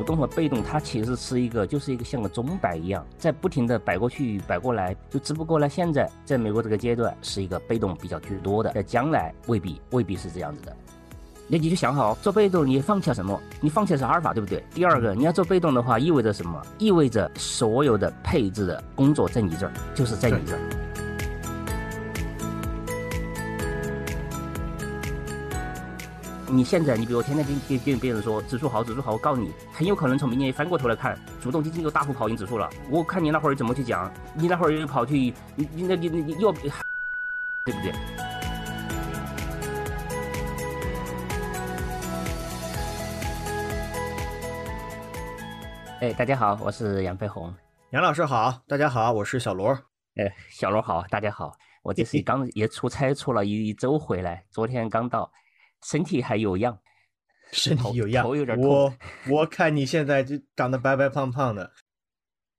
主动和被动，它其实是一个，就是一个像个钟摆一样，在不停的摆过去、摆过来。就只不过呢，现在在美国这个阶段是一个被动比较居多的，在将来未必未必是这样子的。那你就想好，做被动你放弃了什么？你放弃的是阿尔法，对不对？第二个，你要做被动的话，意味着什么？意味着所有的配置的工作在你这儿，就是在你这儿。你现在，你比如天天跟跟跟别人说指数好，指数好，我告诉你，很有可能从明年翻过头来看，主动基金就大幅跑赢指数了。我看你那会儿怎么去讲，你那会儿又跑去，你你那你你又，对不对？哎，大家好，我是杨飞鸿。杨老师好，大家好，我是小罗。哎，小罗好，大家好。我这次刚也出差出了一一周回来，昨天刚到。身体还有恙，身体有恙，头有点痛。我我看你现在就长得白白胖胖的，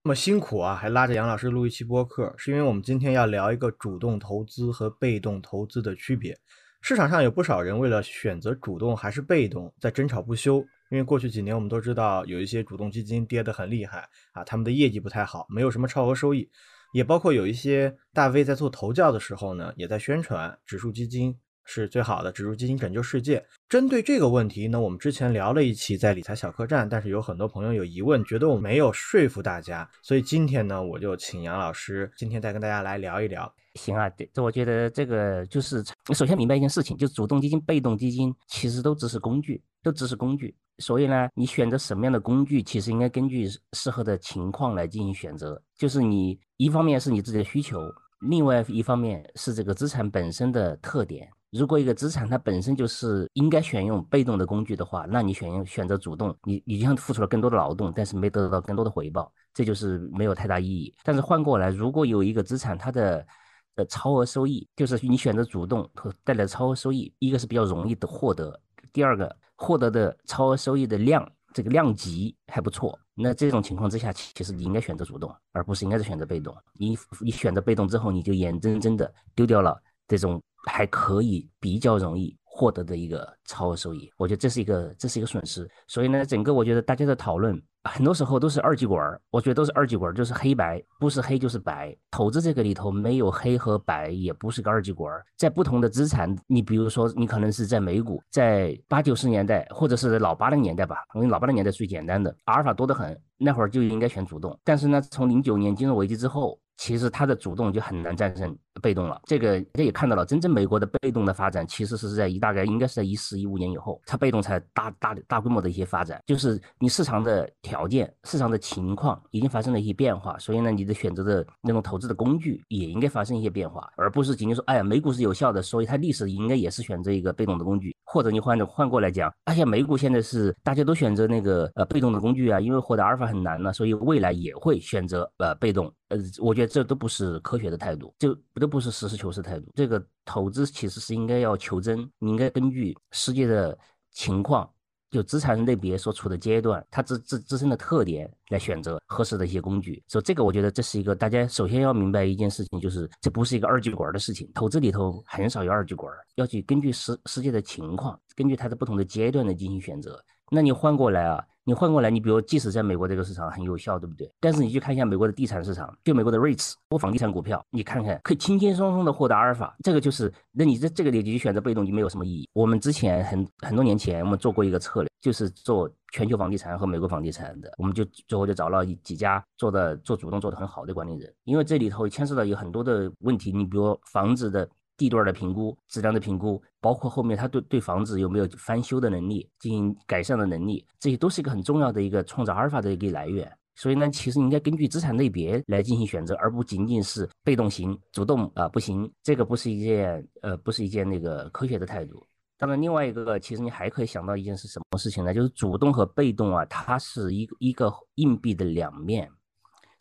那么辛苦啊，还拉着杨老师录一期播客，是因为我们今天要聊一个主动投资和被动投资的区别。市场上有不少人为了选择主动还是被动在争吵不休，因为过去几年我们都知道有一些主动基金跌得很厉害啊，他们的业绩不太好，没有什么超额收益，也包括有一些大 V 在做投教的时候呢，也在宣传指数基金。是最好的指数基金拯救世界。针对这个问题呢，我们之前聊了一期在理财小客栈，但是有很多朋友有疑问，觉得我没有说服大家，所以今天呢，我就请杨老师今天再跟大家来聊一聊。行啊，对，这我觉得这个就是首先明白一件事情，就主动基金、被动基金其实都只是工具，都只是工具。所以呢，你选择什么样的工具，其实应该根据适合的情况来进行选择。就是你一方面是你自己的需求，另外一方面是这个资产本身的特点。如果一个资产它本身就是应该选用被动的工具的话，那你选用选择主动，你你就像付出了更多的劳动，但是没得到更多的回报，这就是没有太大意义。但是换过来，如果有一个资产它的呃超额收益，就是你选择主动和带来超额收益，一个是比较容易的获得，第二个获得的超额收益的量这个量级还不错，那这种情况之下，其实你应该选择主动，而不是应该是选择被动。你你选择被动之后，你就眼睁睁的丢掉了这种。还可以比较容易获得的一个超额收益，我觉得这是一个这是一个损失。所以呢，整个我觉得大家的讨论很多时候都是二极管儿，我觉得都是二极管儿，就是黑白，不是黑就是白。投资这个里头没有黑和白，也不是个二极管儿。在不同的资产，你比如说你可能是在美股，在八九十年代或者是老八零年代吧，因为老八零年代最简单的，阿尔法多得很，那会儿就应该选主动。但是呢，从零九年金融危机之后。其实它的主动就很难战胜被动了，这个大家也看到了，真正美国的被动的发展，其实是在一大概应该是在一四一五年以后，它被动才大大大规模的一些发展，就是你市场的条件、市场的情况已经发生了一些变化，所以呢，你的选择的那种投资的工具也应该发生一些变化，而不是仅仅说，哎呀，美股是有效的，所以它历史应该也是选择一个被动的工具，或者你换着换过来讲，哎呀，美股现在是大家都选择那个呃被动的工具啊，因为获得阿尔法很难了，所以未来也会选择呃被动。呃，我觉得这都不是科学的态度，就都不是实事求是态度。这个投资其实是应该要求真，你应该根据世界的情况，就资产类别所处的阶段，它自自自身的特点来选择合适的一些工具。所以这个我觉得这是一个大家首先要明白一件事情，就是这不是一个二极管的事情，投资里头很少有二极管，要去根据世世界的情况，根据它的不同的阶段来进行选择。那你换过来啊？你换过来，你比如即使在美国这个市场很有效，对不对？但是你去看一下美国的地产市场，就美国的 REITs 或房地产股票，你看看可以轻轻松松的获得阿尔法，这个就是，那你在这个里就选择被动就没有什么意义。我们之前很很多年前我们做过一个策略，就是做全球房地产和美国房地产的，我们就最后就找了几家做的做主动做的很好的管理人，因为这里头牵涉到有很多的问题，你比如房子的。地段的评估、质量的评估，包括后面他对对房子有没有翻修的能力、进行改善的能力，这些都是一个很重要的一个创造阿尔法的一个来源。所以呢，其实应该根据资产类别来进行选择，而不仅仅是被动型、主动啊不行，这个不是一件呃不是一件那个科学的态度。当然，另外一个其实你还可以想到一件是什么事情呢？就是主动和被动啊，它是一一个硬币的两面，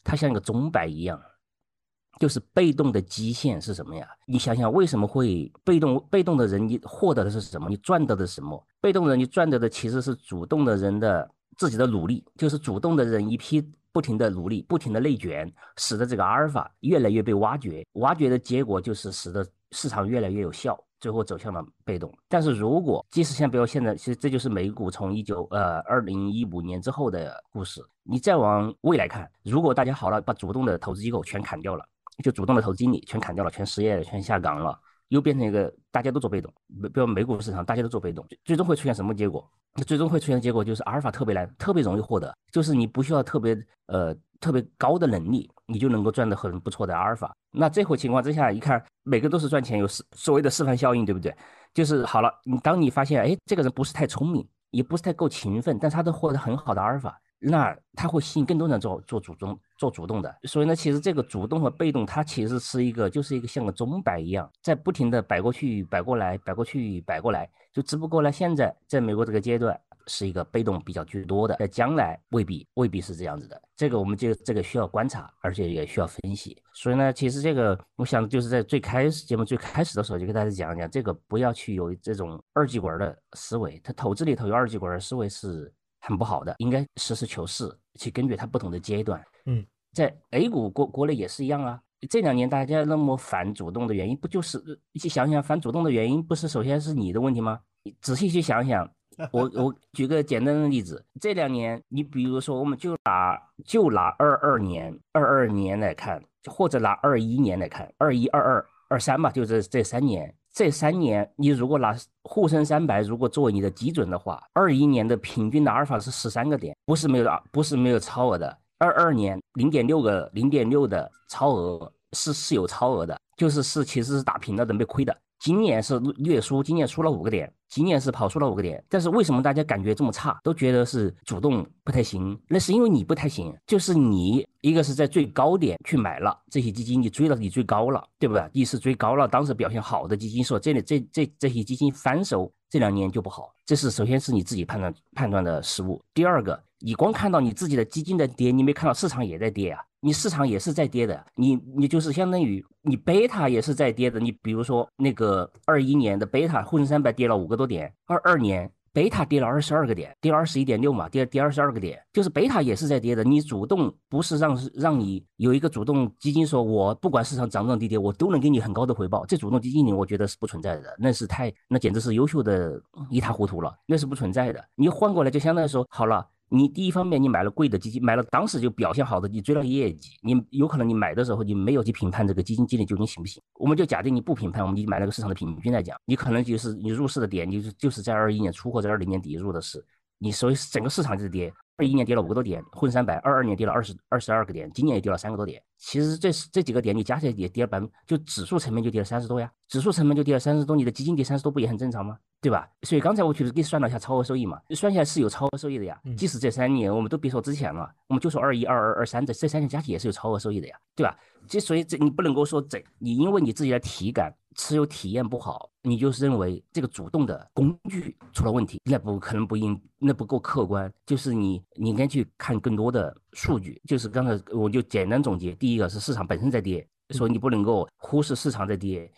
它像一个钟摆一样。就是被动的基线是什么呀？你想想，为什么会被动？被动的人你获得的是什么？你赚到的什么？被动的人你赚到的其实是主动的人的自己的努力，就是主动的人一批不停的努力，不停的内卷，使得这个阿尔法越来越被挖掘。挖掘的结果就是使得市场越来越有效，最后走向了被动。但是如果即使像比如现在，其实这就是美股从一九呃二零一五年之后的故事。你再往未来看，如果大家好了，把主动的投资机构全砍掉了，就主动的投资经理全砍掉了，全失业了，全下岗了，又变成一个大家都做被动，比如美股市场大家都做被动，最终会出现什么结果？那最终会出现结果就是阿尔法特别难，特别容易获得，就是你不需要特别呃特别高的能力，你就能够赚得很不错的阿尔法。那这会情况之下，一看每个都是赚钱，有示所谓的示范效应，对不对？就是好了，你当你发现哎这个人不是太聪明，也不是太够勤奋，但他都获得很好的阿尔法。那他会吸引更多人做做主动做主动的，所以呢，其实这个主动和被动，它其实是一个就是一个像个钟摆一样，在不停的摆过去、摆过来、摆过去、摆过来，就只不过呢，现在在美国这个阶段是一个被动比较居多的，在将来未必未必是这样子的，这个我们就这个需要观察，而且也需要分析。所以呢，其实这个我想就是在最开始节目最开始的时候就跟大家讲一讲，这个不要去有这种二极管的思维，它投资里头有二极管的思维是。很不好的，应该实事求是，去根据它不同的阶段。嗯，在 A 股国国内也是一样啊。这两年大家那么反主动的原因，不就是去想想反主动的原因，不是首先是你的问题吗？你仔细去想想，我 我举个简单的例子，这两年你比如说，我们就拿就拿二二年二二年来看，或者拿二一年来看，二一二二二三吧，就这这三年。这三年，你如果拿沪深三百如果作为你的基准的话，二一年的平均的阿尔法是十三个点，不是没有不是没有超额的。二二年零点六个零点六的超额是是有超额的，就是是其实是打平了的，没亏的。今年是略输，今年输了五个点，今年是跑输了五个点。但是为什么大家感觉这么差，都觉得是主动不太行？那是因为你不太行，就是你一个是在最高点去买了这些基金，你追了你最高了，对不对？你是追高了，当时表现好的基金说这里这这这些基金反手这两年就不好，这是首先是你自己判断判断的失误。第二个，你光看到你自己的基金在跌，你没看到市场也在跌啊。你市场也是在跌的，你你就是相当于你贝塔也是在跌的。你比如说那个二一年的贝塔沪深三百跌了五个多点，二二年贝塔跌了二十二个点，跌二十一点六嘛，跌跌二十二个点，就是贝塔也是在跌的。你主动不是让让你有一个主动基金说，我不管市场涨涨跌跌，我都能给你很高的回报。这主动基金里，我觉得是不存在的，那是太那简直是优秀的一塌糊涂了，那是不存在的。你换过来就相当于说好了。你第一方面，你买了贵的基金，买了当时就表现好的，你追了业绩，你有可能你买的时候你没有去评判这个基金经理究竟行不行。我们就假定你不评判，我们就买那个市场的平均来讲，你可能就是你入市的点，就是就是在二一年初或者二零年底入的市，你所以整个市场就是跌。二一年跌了五个多点，混三百；二二年跌了二十二十二个点，今年也跌了三个多点。其实这这几个点你加起来也跌了百分，就指数层面就跌了三十多呀。指数层面就跌了三十多，你的基金跌三十多不也很正常吗？对吧？所以刚才我其实给算了一下超额收益嘛，算下来是有超额收益的呀。即使这三年我们都别说之前了，我们就说二一、二二、二三这这三年加起来也是有超额收益的呀，对吧？这所以这你不能够说这你因为你自己的体感。持有体验不好，你就是认为这个主动的工具出了问题，那不可能不应，那不够客观。就是你，你应该去看更多的数据。就是刚才我就简单总结，第一个是市场本身在跌，所以你不能够忽视市场在跌，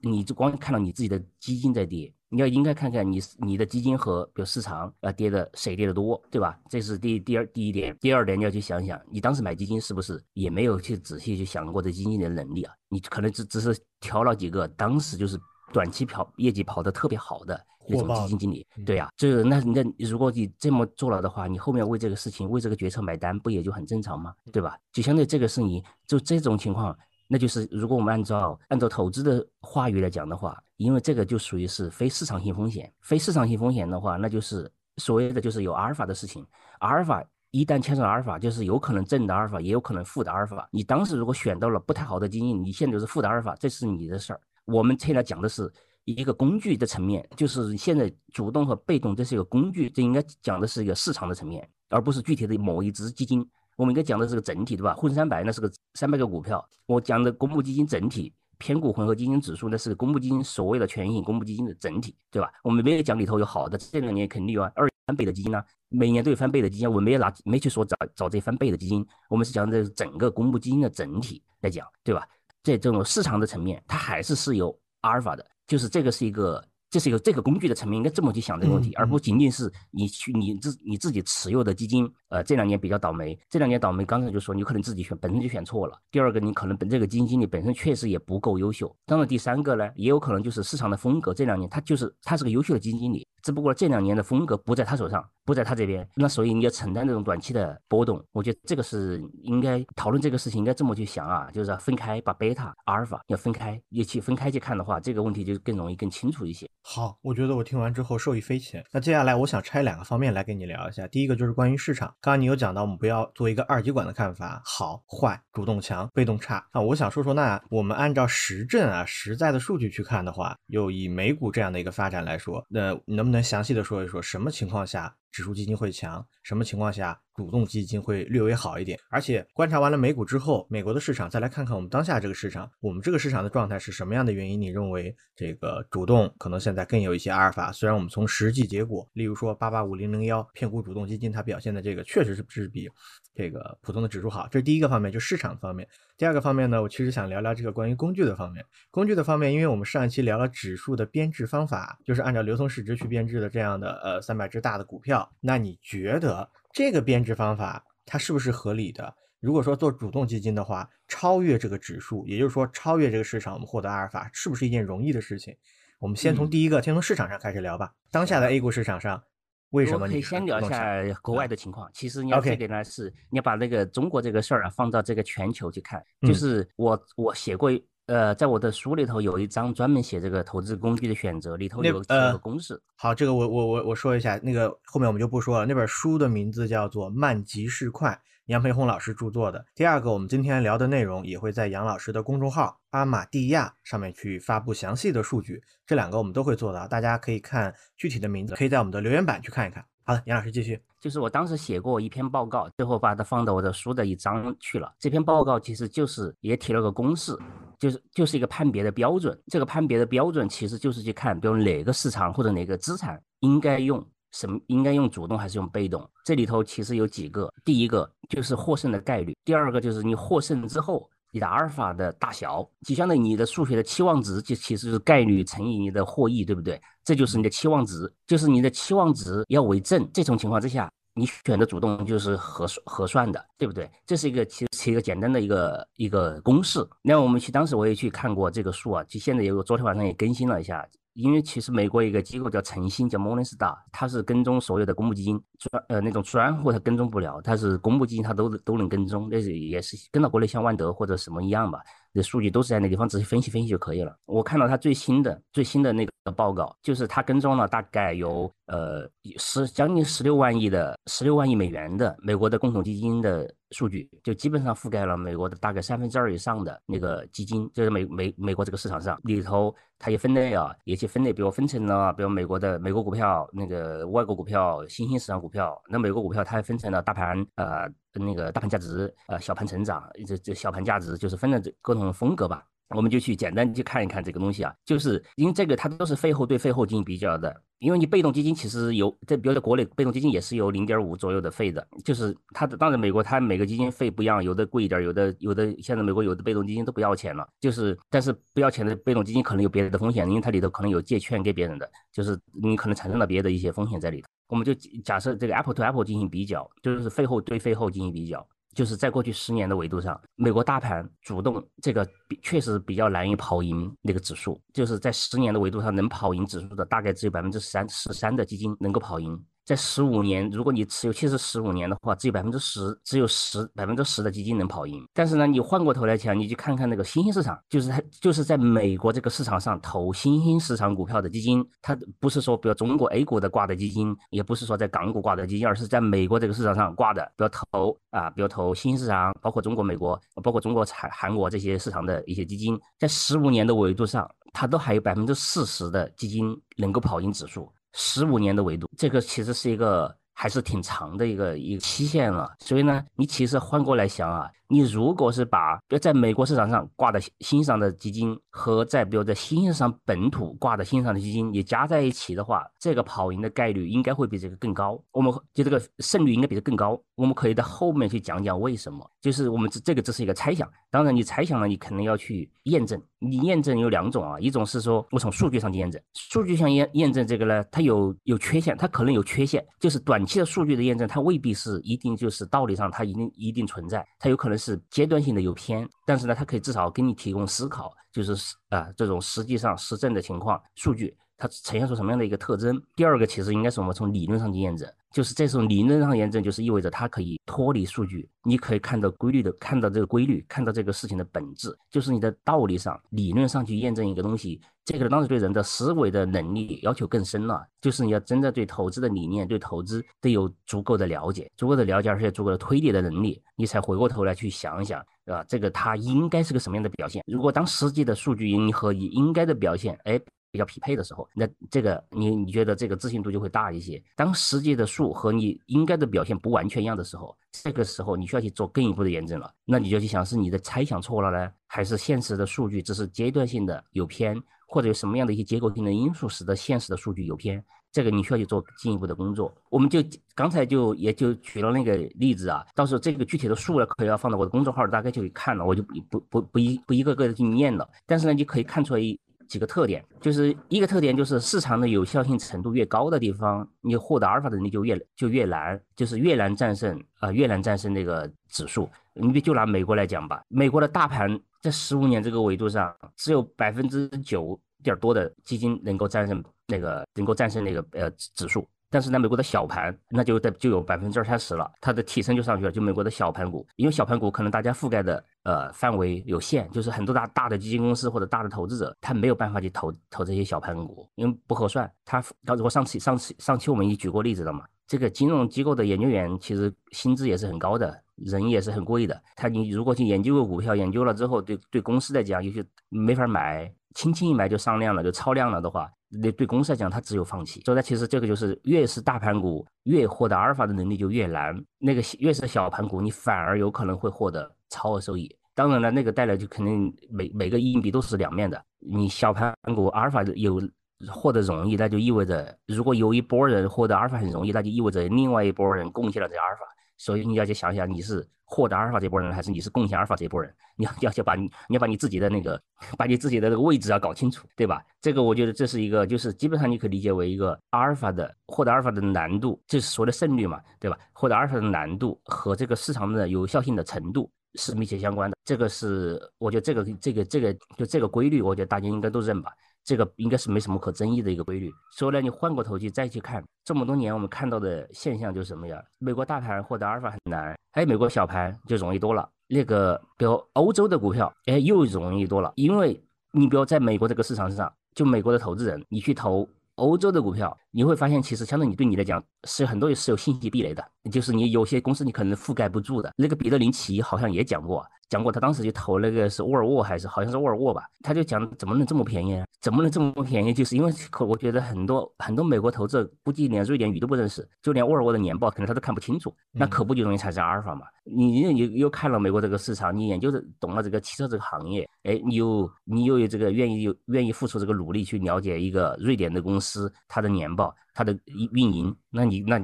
你就光看到你自己的基金在跌。你要应该看看你你的基金和比如市场啊跌的谁跌的多，对吧？这是第第二第一点。第二点你要去想想，你当时买基金是不是也没有去仔细去想过这基金的能力啊？你可能只只是挑了几个当时就是短期跑业绩跑得特别好的那种基金经理，对呀，这那那如果你这么做了的话，你后面为这个事情为这个决策买单不也就很正常吗？对吧？就相对这个是你就这种情况。那就是如果我们按照按照投资的话语来讲的话，因为这个就属于是非市场性风险，非市场性风险的话，那就是所谓的就是有阿尔法的事情。阿尔法一旦牵扯阿尔法，就是有可能正的阿尔法，也有可能负的阿尔法。你当时如果选到了不太好的基金，你现在就是负的阿尔法，这是你的事儿。我们现在讲的是一个工具的层面，就是现在主动和被动这是一个工具，这应该讲的是一个市场的层面，而不是具体的某一只基金。我们应该讲的是个整体，对吧？沪深三百那是个三百个股票，我讲的公募基金整体偏股混合基金指数那是公募基金所谓的权益型公募基金的整体，对吧？我们没有讲里头有好的，这两年肯定有二翻倍的基金呢，每年都有翻倍的基金，我没有拿没去说找找这翻倍的基金，我们是讲的整个公募基金的整体来讲，对吧？在这种市场的层面，它还是是有阿尔法的，就是这个是一个这是一个这个工具的层面，应该这么去想这个问题，而不仅仅是你去你自你自己持有的基金，呃，这两年比较倒霉，这两年倒霉，刚才就说你可能自己选本身就选错了。第二个，你可能本这个基金经理本身确实也不够优秀。当然，第三个呢，也有可能就是市场的风格，这两年他就是他是个优秀的基金经理。只不过这两年的风格不在他手上，不在他这边，那所以你要承担这种短期的波动。我觉得这个是应该讨论这个事情，应该这么去想啊，就是要分开把贝塔、阿尔法要分开，一起分开去看的话，这个问题就更容易更清楚一些。好，我觉得我听完之后受益匪浅。那接下来我想拆两个方面来跟你聊一下。第一个就是关于市场，刚刚你有讲到，我们不要做一个二极管的看法，好坏、主动强、被动差啊。我想说说，那我们按照实证啊、实在的数据去看的话，又以美股这样的一个发展来说，那能不能详细的说一说，什么情况下指数基金会强，什么情况下主动基金会略微好一点？而且观察完了美股之后，美国的市场，再来看看我们当下这个市场，我们这个市场的状态是什么样的原因？你认为这个主动可能现在更有一些阿尔法？虽然我们从实际结果，例如说八八五零零幺偏股主动基金，它表现的这个确实是是比这个普通的指数好，这是第一个方面，就市场方面。第二个方面呢，我其实想聊聊这个关于工具的方面。工具的方面，因为我们上一期聊了指数的编制方法，就是按照流通市值去编制的这样的呃三百只大的股票。那你觉得这个编制方法它是不是合理的？如果说做主动基金的话，超越这个指数，也就是说超越这个市场，我们获得阿尔法是不是一件容易的事情？我们先从第一个，先从市场上开始聊吧。当下的 A 股市场上。为什么？可以先聊一下国外的情况。其实你要这个呢，是你要把那个中国这个事儿啊放到这个全球去看。就是我我写过，呃，在我的书里头有一章专门写这个投资工具的选择，里头有几个公式。好，这个我我我我说一下，那个后面我们就不说了。那本书的名字叫做《慢即是快》。杨培红老师著作的第二个，我们今天聊的内容也会在杨老师的公众号“阿玛蒂亚”上面去发布详细的数据。这两个我们都会做到，大家可以看具体的名字，可以在我们的留言板去看一看。好的，杨老师继续。就是我当时写过一篇报告，最后把它放到我的书的一章去了。这篇报告其实就是也提了个公式，就是就是一个判别的标准。这个判别的标准其实就是去看，比如哪个市场或者哪个资产应该用。什么应该用主动还是用被动？这里头其实有几个，第一个就是获胜的概率，第二个就是你获胜之后你的阿尔法的大小，就相当于你的数学的期望值，就其实就是概率乘以你的获益，对不对？这就是你的期望值，就是你的期望值要为正。这种情况之下，你选的主动就是合算合算的，对不对？这是一个其实是一个简单的一个一个公式。那我们去当时我也去看过这个数啊，就现在有昨天晚上也更新了一下。因为其实美国一个机构叫晨星，叫 Morningstar，它是跟踪所有的公募基金专呃那种专户，它跟踪不了，它是公募基金它都都能跟踪，那是也是跟到国内像万德或者什么一样吧。的数据都是在那地方，仔细分析分析就可以了。我看到他最新的最新的那个报告，就是他跟踪了大概有呃十将近十六万亿的十六万亿美元的美国的共同基金的数据，就基本上覆盖了美国的大概三分之二以上的那个基金，就是美美美国这个市场上里头，它也分类啊，也去分类，比如分成了比如美国的美国股票、那个外国股票、新兴市场股票。那美国股票它还分成了大盘呃。那个大盘价值，呃，小盘成长，这这小盘价值就是分了这各种风格吧。我们就去简单去看一看这个东西啊，就是因为这个它都是费后对费后进行比较的。因为你被动基金其实有，在比如在国内被动基金也是有零点五左右的费的，就是它的当然美国它每个基金费不一样，有的贵一点，有的有的现在美国有的被动基金都不要钱了，就是但是不要钱的被动基金可能有别的风险，因为它里头可能有借券给别人的，就是你可能产生了别的一些风险在里头。我们就假设这个 Apple to Apple 进行比较，就是费后对费后进行比较。就是在过去十年的维度上，美国大盘主动这个确实比较难以跑赢那个指数。就是在十年的维度上，能跑赢指数的大概只有百分之三十三的基金能够跑赢。在十五年，如果你持有，其实十五年的话，只有百分之十，只有十百分之十的基金能跑赢。但是呢，你换过头来讲，你去看看那个新兴市场，就是它就是在美国这个市场上投新兴市场股票的基金，它不是说比如中国 A 股的挂的基金，也不是说在港股挂的基金，而是在美国这个市场上挂的，比如投啊，比如投新兴市场，包括中国、美国，包括中国、韩韩国这些市场的一些基金，在十五年的维度上，它都还有百分之四十的基金能够跑赢指数。十五年的维度，这个其实是一个还是挺长的一个一个期限了。所以呢，你其实换过来想啊，你如果是把比如在美国市场上挂的新上的基金和在比如在新市场本土挂的新上的基金，也加在一起的话，这个跑赢的概率应该会比这个更高。我们就这个胜率应该比这更高。我们可以在后面去讲讲为什么。就是我们这这个只是一个猜想，当然你猜想了，你肯定要去验证。你验证有两种啊，一种是说我从数据上去验证，数据上验验证这个呢，它有有缺陷，它可能有缺陷，就是短期的数据的验证，它未必是一定就是道理上它一定一定存在，它有可能是阶段性的有偏，但是呢，它可以至少给你提供思考，就是啊这种实际上实证的情况数据。它呈现出什么样的一个特征？第二个其实应该是我们从理论上去验证，就是这种理论上验证，就是意味着它可以脱离数据，你可以看到规律的，看到这个规律，看到这个事情的本质，就是你的道理上、理论上去验证一个东西，这个当时对人的思维的能力要求更深了，就是你要真的对投资的理念、对投资得有足够的了解，足够的了解，而且足够的推理的能力，你才回过头来去想一想，啊，这个它应该是个什么样的表现？如果当实际的数据应和你应该的表现，哎。比较匹配的时候，那这个你你觉得这个自信度就会大一些。当实际的数和你应该的表现不完全一样的时候，这个时候你需要去做更一步的验证了。那你就去想是你的猜想错了呢，还是现实的数据只是阶段性的有偏，或者有什么样的一些结构性的因素使得现实的数据有偏？这个你需要去做进一步的工作。我们就刚才就也就举了那个例子啊，到时候这个具体的数呢，可以要放到我的公众号，大概就可以看了，我就不不不不一不一个个的去念了。但是呢，你可以看出来一。几个特点，就是一个特点就是市场的有效性程度越高的地方，你获得阿尔法的能力就越就越难，就是越难战胜啊，越难战胜那个指数。你就拿美国来讲吧，美国的大盘在十五年这个维度上，只有百分之九点多的基金能够战胜那个能够战胜那个呃指数。但是呢，美国的小盘那就在就有百分之二三十了，它的提升就上去了。就美国的小盘股，因为小盘股可能大家覆盖的呃范围有限，就是很多大大的基金公司或者大的投资者，他没有办法去投投这些小盘股，因为不合算。他，我上次上次上期我们已经举过例子了嘛。这个金融机构的研究员其实薪资也是很高的，人也是很贵的。他你如果去研究个股票，研究了之后，对对公司来讲，有些没法买，轻轻一买就上量了，就超量了的话。那对公司来讲，它只有放弃。所以，它其实这个就是越是大盘股，越获得阿尔法的能力就越难。那个越是小盘股，你反而有可能会获得超额收益。当然了，那个带来就肯定每每个硬币都是两面的。你小盘股阿尔法有获得容易，那就意味着如果有一波人获得阿尔法很容易，那就意味着另外一波人贡献了这阿尔法。所以你要去想想，你是获得阿尔法这波人，还是你是贡献阿尔法这波人？你要要去把你你要把你自己的那个，把你自己的那个位置要搞清楚，对吧？这个我觉得这是一个，就是基本上你可以理解为一个阿尔法的获得阿尔法的难度，就是所谓的胜率嘛，对吧？获得阿尔法的难度和这个市场的有效性的程度是密切相关的。这个是我觉得这个这个这个就这个规律，我觉得大家应该都认吧。这个应该是没什么可争议的一个规律。所以呢，你换过头去再去看这么多年我们看到的现象就是什么呀？美国大盘获得阿尔法很难，哎，美国小盘就容易多了。那个比如欧洲的股票，哎，又容易多了。因为你比如在美国这个市场上，就美国的投资人，你去投欧洲的股票，你会发现其实相对你对你来讲是很多也是有信息壁垒的，就是你有些公司你可能覆盖不住的。那个彼得林奇好像也讲过。讲过，他当时就投那个是沃尔沃还是好像是沃尔沃吧？他就讲怎么能这么便宜啊？怎么能这么便宜？就是因为可我觉得很多很多美国投资者估计连瑞典语都不认识，就连沃尔沃的年报可能他都看不清楚，那可不就容易产生阿尔法嘛？你又又看了美国这个市场，你研究的懂了这个汽车这个行业，哎，你又你又有这个愿意有愿意付出这个努力去了解一个瑞典的公司它的年报。它的运营，那你那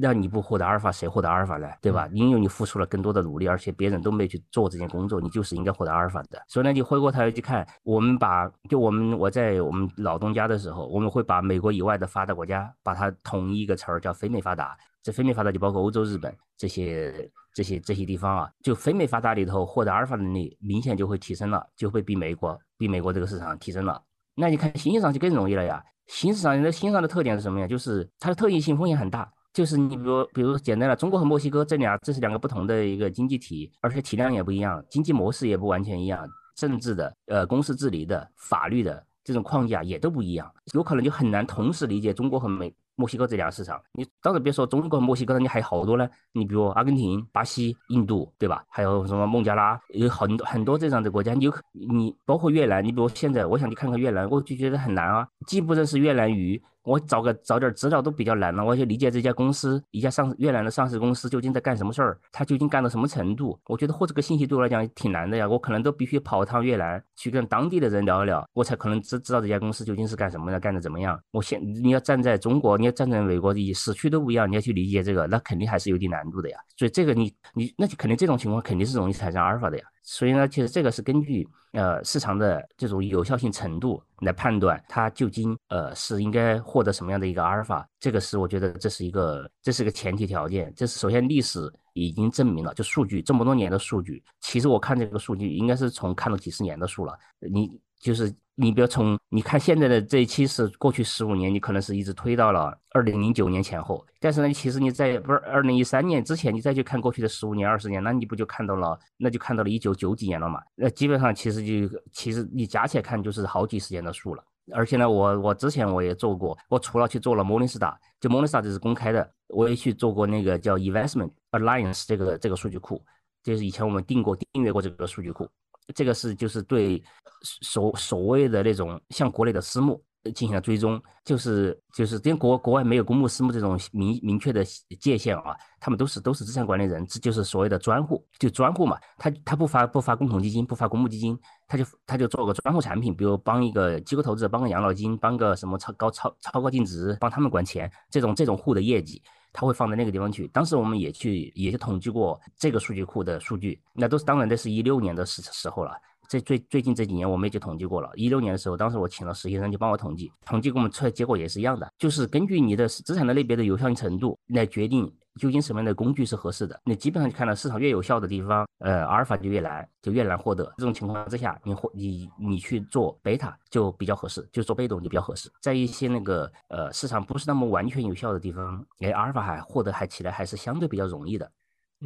那你不获得阿尔法，谁获得阿尔法呢？对吧？因为你付出了更多的努力，而且别人都没去做这件工作，你就是应该获得阿尔法的。所以呢，你回过头来去看，我们把就我们我在我们老东家的时候，我们会把美国以外的发达国家，把它统一一个词儿叫非美发达。这非美发达就包括欧洲、日本这些这些这些地方啊。就非美发达里头获得阿尔法能力明显就会提升了，就会比美国比美国这个市场提升了。那你看新兴市场就更容易了呀。新市场的新上的特点是什么呀？就是它的特异性风险很大。就是你比如，比如简单的，中国和墨西哥这俩，这是两个不同的一个经济体，而且体量也不一样，经济模式也不完全一样，政治的、呃，公司治理的、法律的这种框架也都不一样，有可能就很难同时理解中国和美。墨西哥这两个市场，你当然别说中国、墨西哥，你还有好多呢。你比如阿根廷、巴西、印度，对吧？还有什么孟加拉，有很多很多这样的国家。你有你包括越南，你比如现在，我想去看看越南，我就觉得很难啊。既不认识越南语，我找个找点资料都比较难了，我要去理解这家公司，一家上越南的上市公司究竟在干什么事儿，它究竟干到什么程度？我觉得获这个信息对我来讲挺难的呀，我可能都必须跑一趟越南去跟当地的人聊一聊，我才可能知知道这家公司究竟是干什么的，干的怎么样。我现你要站在中国，你要站在美国，你时区都不一样，你要去理解这个，那肯定还是有点难度的呀。所以这个你你那就肯定这种情况肯定是容易产生阿尔法的呀。所以呢，其实这个是根据呃市场的这种有效性程度来判断它究竟呃是应该获得什么样的一个阿尔法。这个是我觉得这是一个这是个前提条件。这是首先历史已经证明了，就数据这么多年的数据，其实我看这个数据应该是从看了几十年的数了。你就是你比如从你看现在的这一期是过去十五年，你可能是一直推到了二零零九年前后。但是呢，其实你在不是二零一三年之前，你再去看过去的十五年、二十年，那你不就看到了？那就看到了一九九几年了嘛？那基本上其实就其实你加起来看就是好几十年的数了。而且呢，我我之前我也做过，我除了去做了 Morningstar，就 Morningstar 这是公开的，我也去做过那个叫 Investment Alliance 这个这个数据库，就是以前我们订过订阅过这个数据库。这个是就是对所所谓的那种像国内的私募进行了追踪，就是就是因为国国外没有公募私募这种明明确的界限啊，他们都是都是资产管理人，这就是所谓的专户，就专户嘛，他他不发不发共同基金，不发公募基金，他就他就做个专户产品，比如帮一个机构投资者，帮个养老金，帮个什么超高超超高净值，帮他们管钱，这种这种户的业绩。它会放在那个地方去。当时我们也去，也去统计过这个数据库的数据，那都是当然，这是一六年的时时候了。这最最近这几年我们也就统计过了。一六年的时候，当时我请了实习生去帮我统计，统计给我们出来结果也是一样的，就是根据你的资产的类别的有效性程度来决定。究竟什么样的工具是合适的？你基本上就看到市场越有效的地方，呃，阿尔法就越难，就越难获得。这种情况之下，你获你你去做贝塔就比较合适，就做被动就比较合适。在一些那个呃市场不是那么完全有效的地方，哎，阿尔法还获得还起来还是相对比较容易的。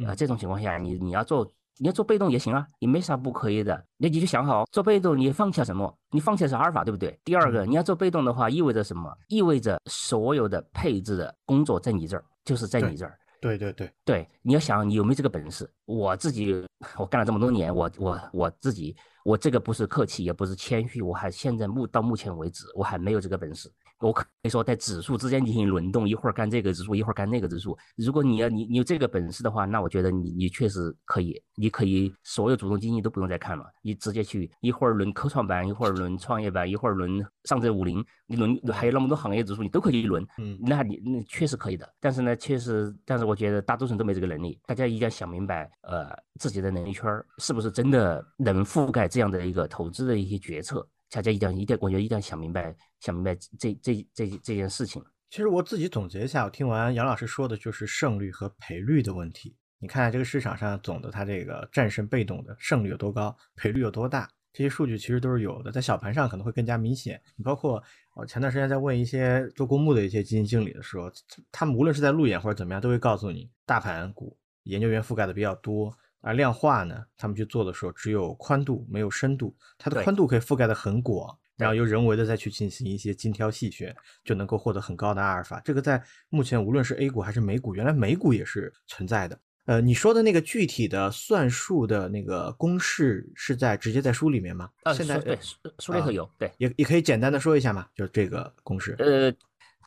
啊，这种情况下，你你要做你要做被动也行啊，也没啥不可以的。那你就想好，做被动你放弃了什么？你放弃的是阿尔法，对不对？第二个，你要做被动的话，意味着什么？意味着所有的配置的工作在你这儿，就是在你这儿。对对对对，你要想你有没有这个本事？我自己我干了这么多年，我我我自己，我这个不是客气，也不是谦虚，我还现在目到目前为止，我还没有这个本事。我可以说在指数之间进行轮动，一会儿干这个指数，一会儿干那个指数。如果你要你你有这个本事的话，那我觉得你你确实可以，你可以所有主动基金都不用再看了，你直接去一会儿轮科创板，一会儿轮创业板，一会儿轮上证五零，你轮还有那么多行业指数，你都可以轮。嗯，那你那确实可以的。但是呢，确实，但是我觉得大多数人都没这个能力。大家一定要想明白，呃，自己的能力圈是不是真的能覆盖这样的一个投资的一些决策。大家一定要一定，我觉得一定要想明白，想明白这这这这件事情。其实我自己总结一下，我听完杨老师说的，就是胜率和赔率的问题。你看这个市场上总的它这个战胜被动的胜率有多高，赔率有多大，这些数据其实都是有的，在小盘上可能会更加明显。你包括我前段时间在问一些做公募的一些基金经理的时候，他们无论是在路演或者怎么样，都会告诉你，大盘股研究员覆盖的比较多。而量化呢，他们去做的时候只有宽度没有深度，它的宽度可以覆盖的很广，然后由人为的再去进行一些精挑细选，就能够获得很高的阿尔法。这个在目前无论是 A 股还是美股，原来美股也是存在的。呃，你说的那个具体的算术的那个公式是在直接在书里面吗？呃，现在对书里头有，对，也也可以简单的说一下嘛，就这个公式。呃，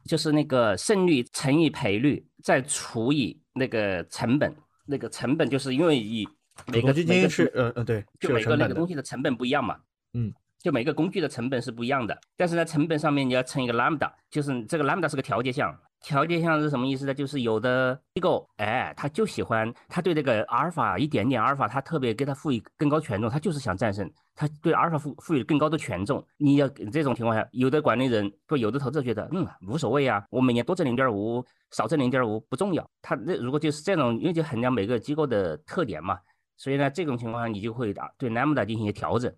就是那个胜率乘以赔率再除以那个成本。那个成本就是因为以每个每个是呃呃对，就每个那个东西的成本不一样嘛，嗯，就每个工具的成本是不一样的，但是呢，成本上面你要乘一个 lambda，就是这个 lambda 是个调节项。调节项是什么意思呢？就是有的机构，哎，他就喜欢，他对这个阿尔法一点点阿尔法，他特别给他赋予更高权重，他就是想战胜，他对阿尔法赋赋予更高的权重。你要这种情况下，有的管理人不，有的投资者觉得，嗯，无所谓啊，我每年多挣零点五，少挣零点五不重要。他那如果就是这种，因为就衡量每个机构的特点嘛，所以呢，这种情况下你就会对 lambda 进行一些调整。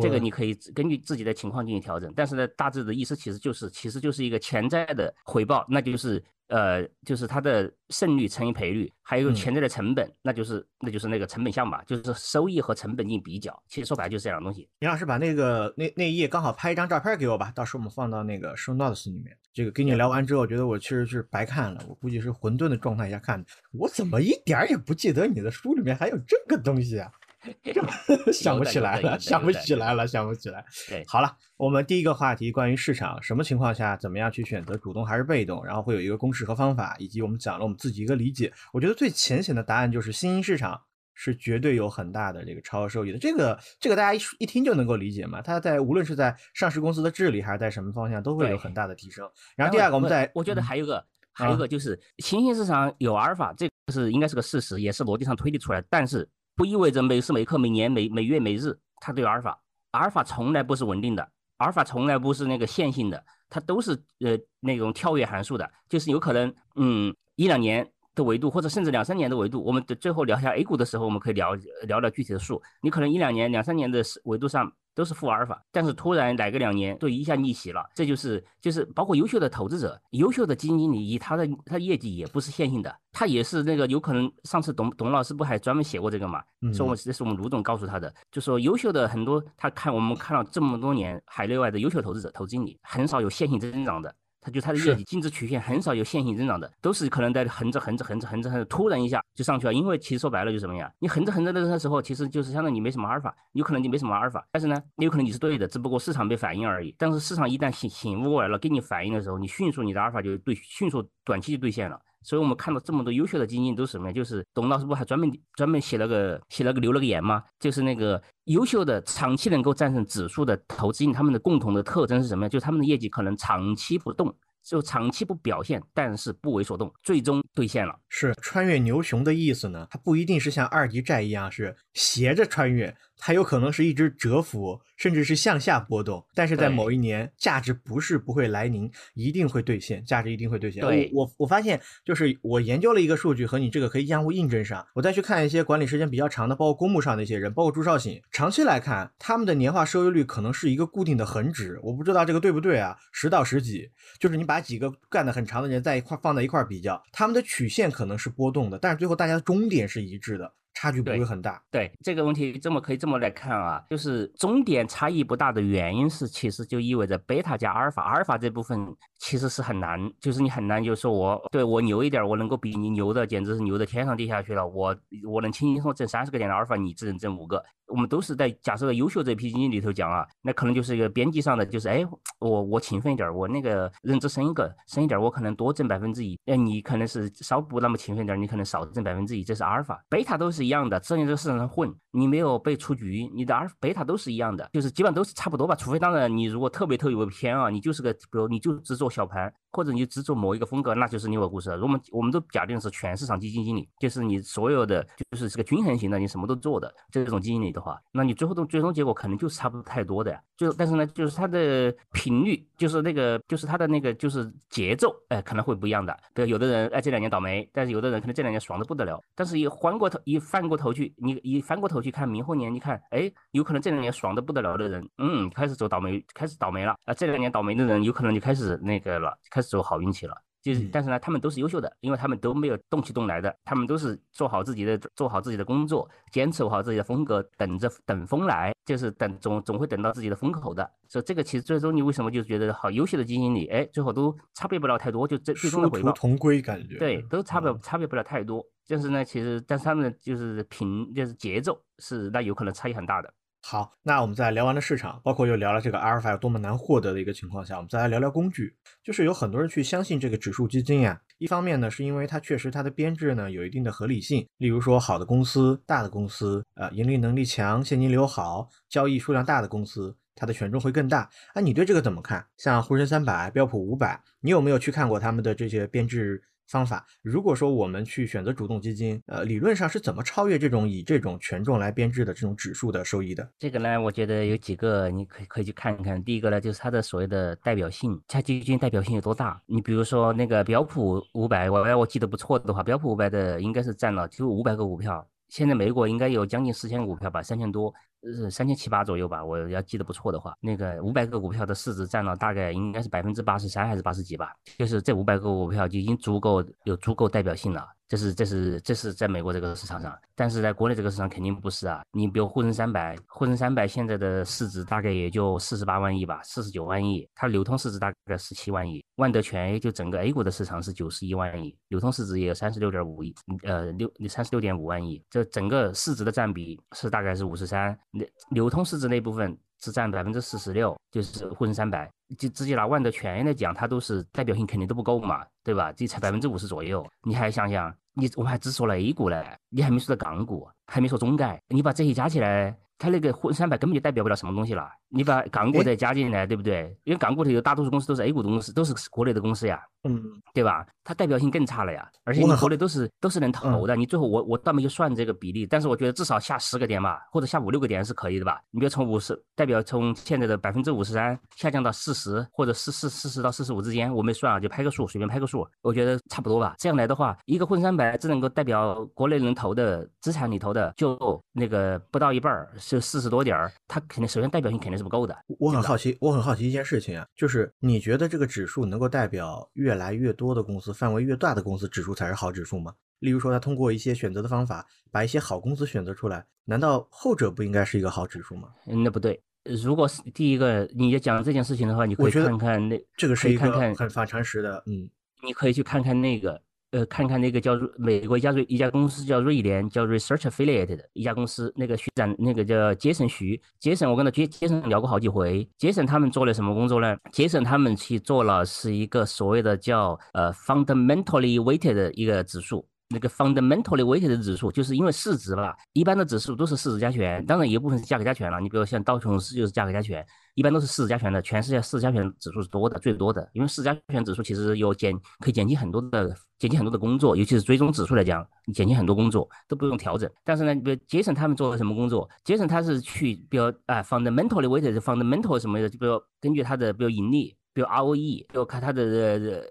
这个你可以根据自己的情况进行调整，但是呢，大致的意思其实就是，其实就是一个潜在的回报，那就是。呃，就是它的胜率乘以赔率，还有潜在的成本，那就是那就是那个成本项嘛，就是收益和成本进行比较。其实说白了就是这样的东西。李老师把那个那那一页刚好拍一张照片给我吧，到时候我们放到那个 show notes 里面。这个跟你聊完之后，我觉得我确实是白看了，我估计是混沌的状态下看的。我怎么一点也不记得你的书里面还有这个东西啊？想不起来了，想不起来了，想不起来。对，好了，我们第一个话题关于市场，什么情况下怎么样去选择主动还是被动，然后会有一个公式和方法，以及我们讲了我们自己一个理解。我觉得最浅显的答案就是新兴市场是绝对有很大的这个超额收益的。这个这个大家一一听就能够理解嘛。它在无论是在上市公司的治理还是在什么方向，都会有很大的提升。然后第二个，我们在我觉得还有个还有个就是新兴市场有阿尔法，这个是应该是个事实，也是逻辑上推理出来，但是。不意味着每时每刻、每年、每每月、每日，它都有阿尔法。阿尔法从来不是稳定的，阿尔法从来不是那个线性的，它都是呃那种跳跃函数的，就是有可能嗯一两年的维度，或者甚至两三年的维度。我们最后聊一下 A 股的时候，我们可以聊聊聊具体的数。你可能一两年、两三年的维度上。都是负阿尔法，但是突然来个两年，就一下逆袭了，这就是就是包括优秀的投资者、优秀的基金经理，以他的他的业绩也不是线性的，他也是那个有可能。上次董董老师不还专门写过这个嘛？说我们这是我们卢总告诉他的，就说优秀的很多，他看我们看了这么多年海内外的优秀投资者、投资经理，很少有线性增长的。它就它的业绩净值曲线很少有线性增长的，都是可能在横着横着横着横着横着突然一下就上去了。因为其实说白了就是什么呀？你横着横着的时候，其实就是相当于你没什么阿尔法，有可能你没什么阿尔法，但是呢，有可能你是对的，只不过市场没反应而已。但是市场一旦醒醒悟过来了，给你反应的时候，你迅速你的阿尔法就对迅速短期就兑现了。所以我们看到这么多优秀的基金都是什么呀？就是董老师不还专门专门写了个写了个留了个言吗？就是那个优秀的长期能够战胜指数的投资经理，他们的共同的特征是什么呀？就是他们的业绩可能长期不动。就长期不表现，但是不为所动，最终兑现了。是穿越牛熊的意思呢？它不一定是像二级债一样是斜着穿越。它有可能是一直蛰伏，甚至是向下波动，但是在某一年，价值不是不会来临，一定会兑现，价值一定会兑现。对，我我发现就是我研究了一个数据，和你这个可以相互印证上。我再去看一些管理时间比较长的，包括公募上的一些人，包括朱少醒，长期来看，他们的年化收益率可能是一个固定的恒值。我不知道这个对不对啊？十到十几，就是你把几个干得很长的人在一块放在一块比较，他们的曲线可能是波动的，但是最后大家的终点是一致的。差距不会很大。对这个问题，这么可以这么来看啊，就是终点差异不大的原因是，其实就意味着贝塔加阿尔法，阿尔法这部分其实是很难，就是你很难，就是说我对我牛一点，我能够比你牛的简直是牛的天上地下去了，我我能轻轻松挣三十个点的阿尔法，你只能挣五个。我们都是在假设在优秀这批基金里头讲啊，那可能就是一个边际上的，就是哎，我我勤奋一点，我那个认知深一个深一点，我可能多挣百分之一，那你可能是稍不那么勤奋点，你可能少挣百分之一，这是阿尔法，贝塔都是一一样的，只要你这个市场上混，你没有被出局，你的阿尔贝塔都是一样的，就是基本都是差不多吧，除非当然你如果特别特别偏啊，你就是个比如你就只做小盘。或者你只做某一个风格，那就是另外故事了。我们我们都假定是全市场基金经理，就是你所有的就是这个均衡型的，你什么都做的这种经理的话，那你最后的最终结果可能就是差不太多的呀。就但是呢，就是它的频率，就是那个就是它的那个就是节奏，哎，可能会不一样的。比如有的人哎这两年倒霉，但是有的人可能这两年爽的不得了。但是一翻过头一翻过头去，你一翻过头去看明后年，你看哎，有可能这两年爽的不得了的人，嗯，开始走倒霉，开始倒霉了啊。这两年倒霉的人，有可能就开始那个了。开始走好运气了，就是，但是呢，他们都是优秀的，因为他们都没有动起动来的，他们都是做好自己的，做好自己的工作，坚持好自己的风格，等着等风来，就是等总总会等到自己的风口的。所以这个其实最终你为什么就觉得好优秀的基金经理，哎，最后都差别不了太多，就这最终的回报同归感觉，对，都差别差别不了太多。就是呢，其实但是他们就是平就是节奏是那有可能差异很大的。好，那我们在聊完了市场，包括又聊了这个阿尔法有多么难获得的一个情况下，我们再来聊聊工具。就是有很多人去相信这个指数基金呀，一方面呢，是因为它确实它的编制呢有一定的合理性，例如说好的公司、大的公司，呃，盈利能力强、现金流好、交易数量大的公司，它的权重会更大。哎，你对这个怎么看？像沪深三百、标普五百，你有没有去看过他们的这些编制？方法，如果说我们去选择主动基金，呃，理论上是怎么超越这种以这种权重来编制的这种指数的收益的？这个呢，我觉得有几个你可以可以去看一看。第一个呢，就是它的所谓的代表性，它基金代表性有多大？你比如说那个标普五百，我我记得不错的话，标普五百的应该是占了就五百个股票。现在美国应该有将近四千股票吧，三千多，呃，三千七八左右吧，我要记得不错的话，那个五百个股票的市值占了大概应该是百分之八十三还是八十几吧，就是这五百个股票就已经足够有足够代表性了。这是这是这是在美国这个市场上，但是在国内这个市场肯定不是啊。你比如沪深三百，沪深三百现在的市值大概也就四十八万亿吧，四十九万亿，它流通市值大概十七万亿。万德全 A 就整个 A 股的市场是九十一万亿，流通市值也有三十六点五亿，呃六三十六点五万亿，这整个市值的占比是大概是五十三，流流通市值那部分。只占百分之四十六，就是沪深三百，就直接拿万德全 A 来讲，它都是代表性肯定都不够嘛，对吧？这才百分之五十左右，你还想想，你我们还只说了 A 股嘞，你还没说到港股，还没说中概，你把这些加起来。它那个沪深三百根本就代表不了什么东西了，你把 港股再加进来，对不对？因为港股里有大多数公司都是 A 股的公司，都是国内的公司呀，嗯，对吧？它代表性更差了呀，而且你国内都是都是能投的，你最后我我倒没去算这个比例，但是我觉得至少下十个点吧，或者下五六个点是可以的吧？你比如从五十代表从现在的百分之五十三下降到四十，或者四四四十到四十五之间，我没算啊，就拍个数，随便拍个数，我觉得差不多吧。这样来的话，一个沪深三百只能够代表国内能投的资产里头的就那个不到一半儿，是四十多点儿。它肯定首先代表性肯定是不够的。我很好奇，我很好奇一件事情啊，就是你觉得这个指数能够代表越来越多的公司，范围越大的公司指数才是好指数吗？例如说，他通过一些选择的方法，把一些好公司选择出来，难道后者不应该是一个好指数吗？那不对。如果是第一个，你要讲这件事情的话，你可以看看那这个是一个很反常识的，嗯，你可以去看看那个。呃，看看那个叫美国一家瑞一家公司叫瑞联，叫 Research Affiliate 的一家公司，那个徐展那个叫杰森徐，杰森我跟他杰杰森聊过好几回，杰森他们做了什么工作呢？杰森他们去做了是一个所谓的叫呃 fundamentally weighted 的一个指数。那个 fundamentally weighted 的指数，就是因为市值吧，一般的指数都是市值加权，当然一部分是价格加权了。你比如像道琼斯就是价格加权，一般都是市值加权的。全世界市值加权指数是多的，最多的，因为市值加权指数其实有减，可以减轻很多的减轻很多的工作，尤其是追踪指数来讲，减轻很多工作都不用调整。但是呢，比如杰森他们做了什么工作？杰森他是去，比如啊 fundamentally weighted，fundamental 什么的，就比如根据他的比如盈利。比如 ROE，就看它的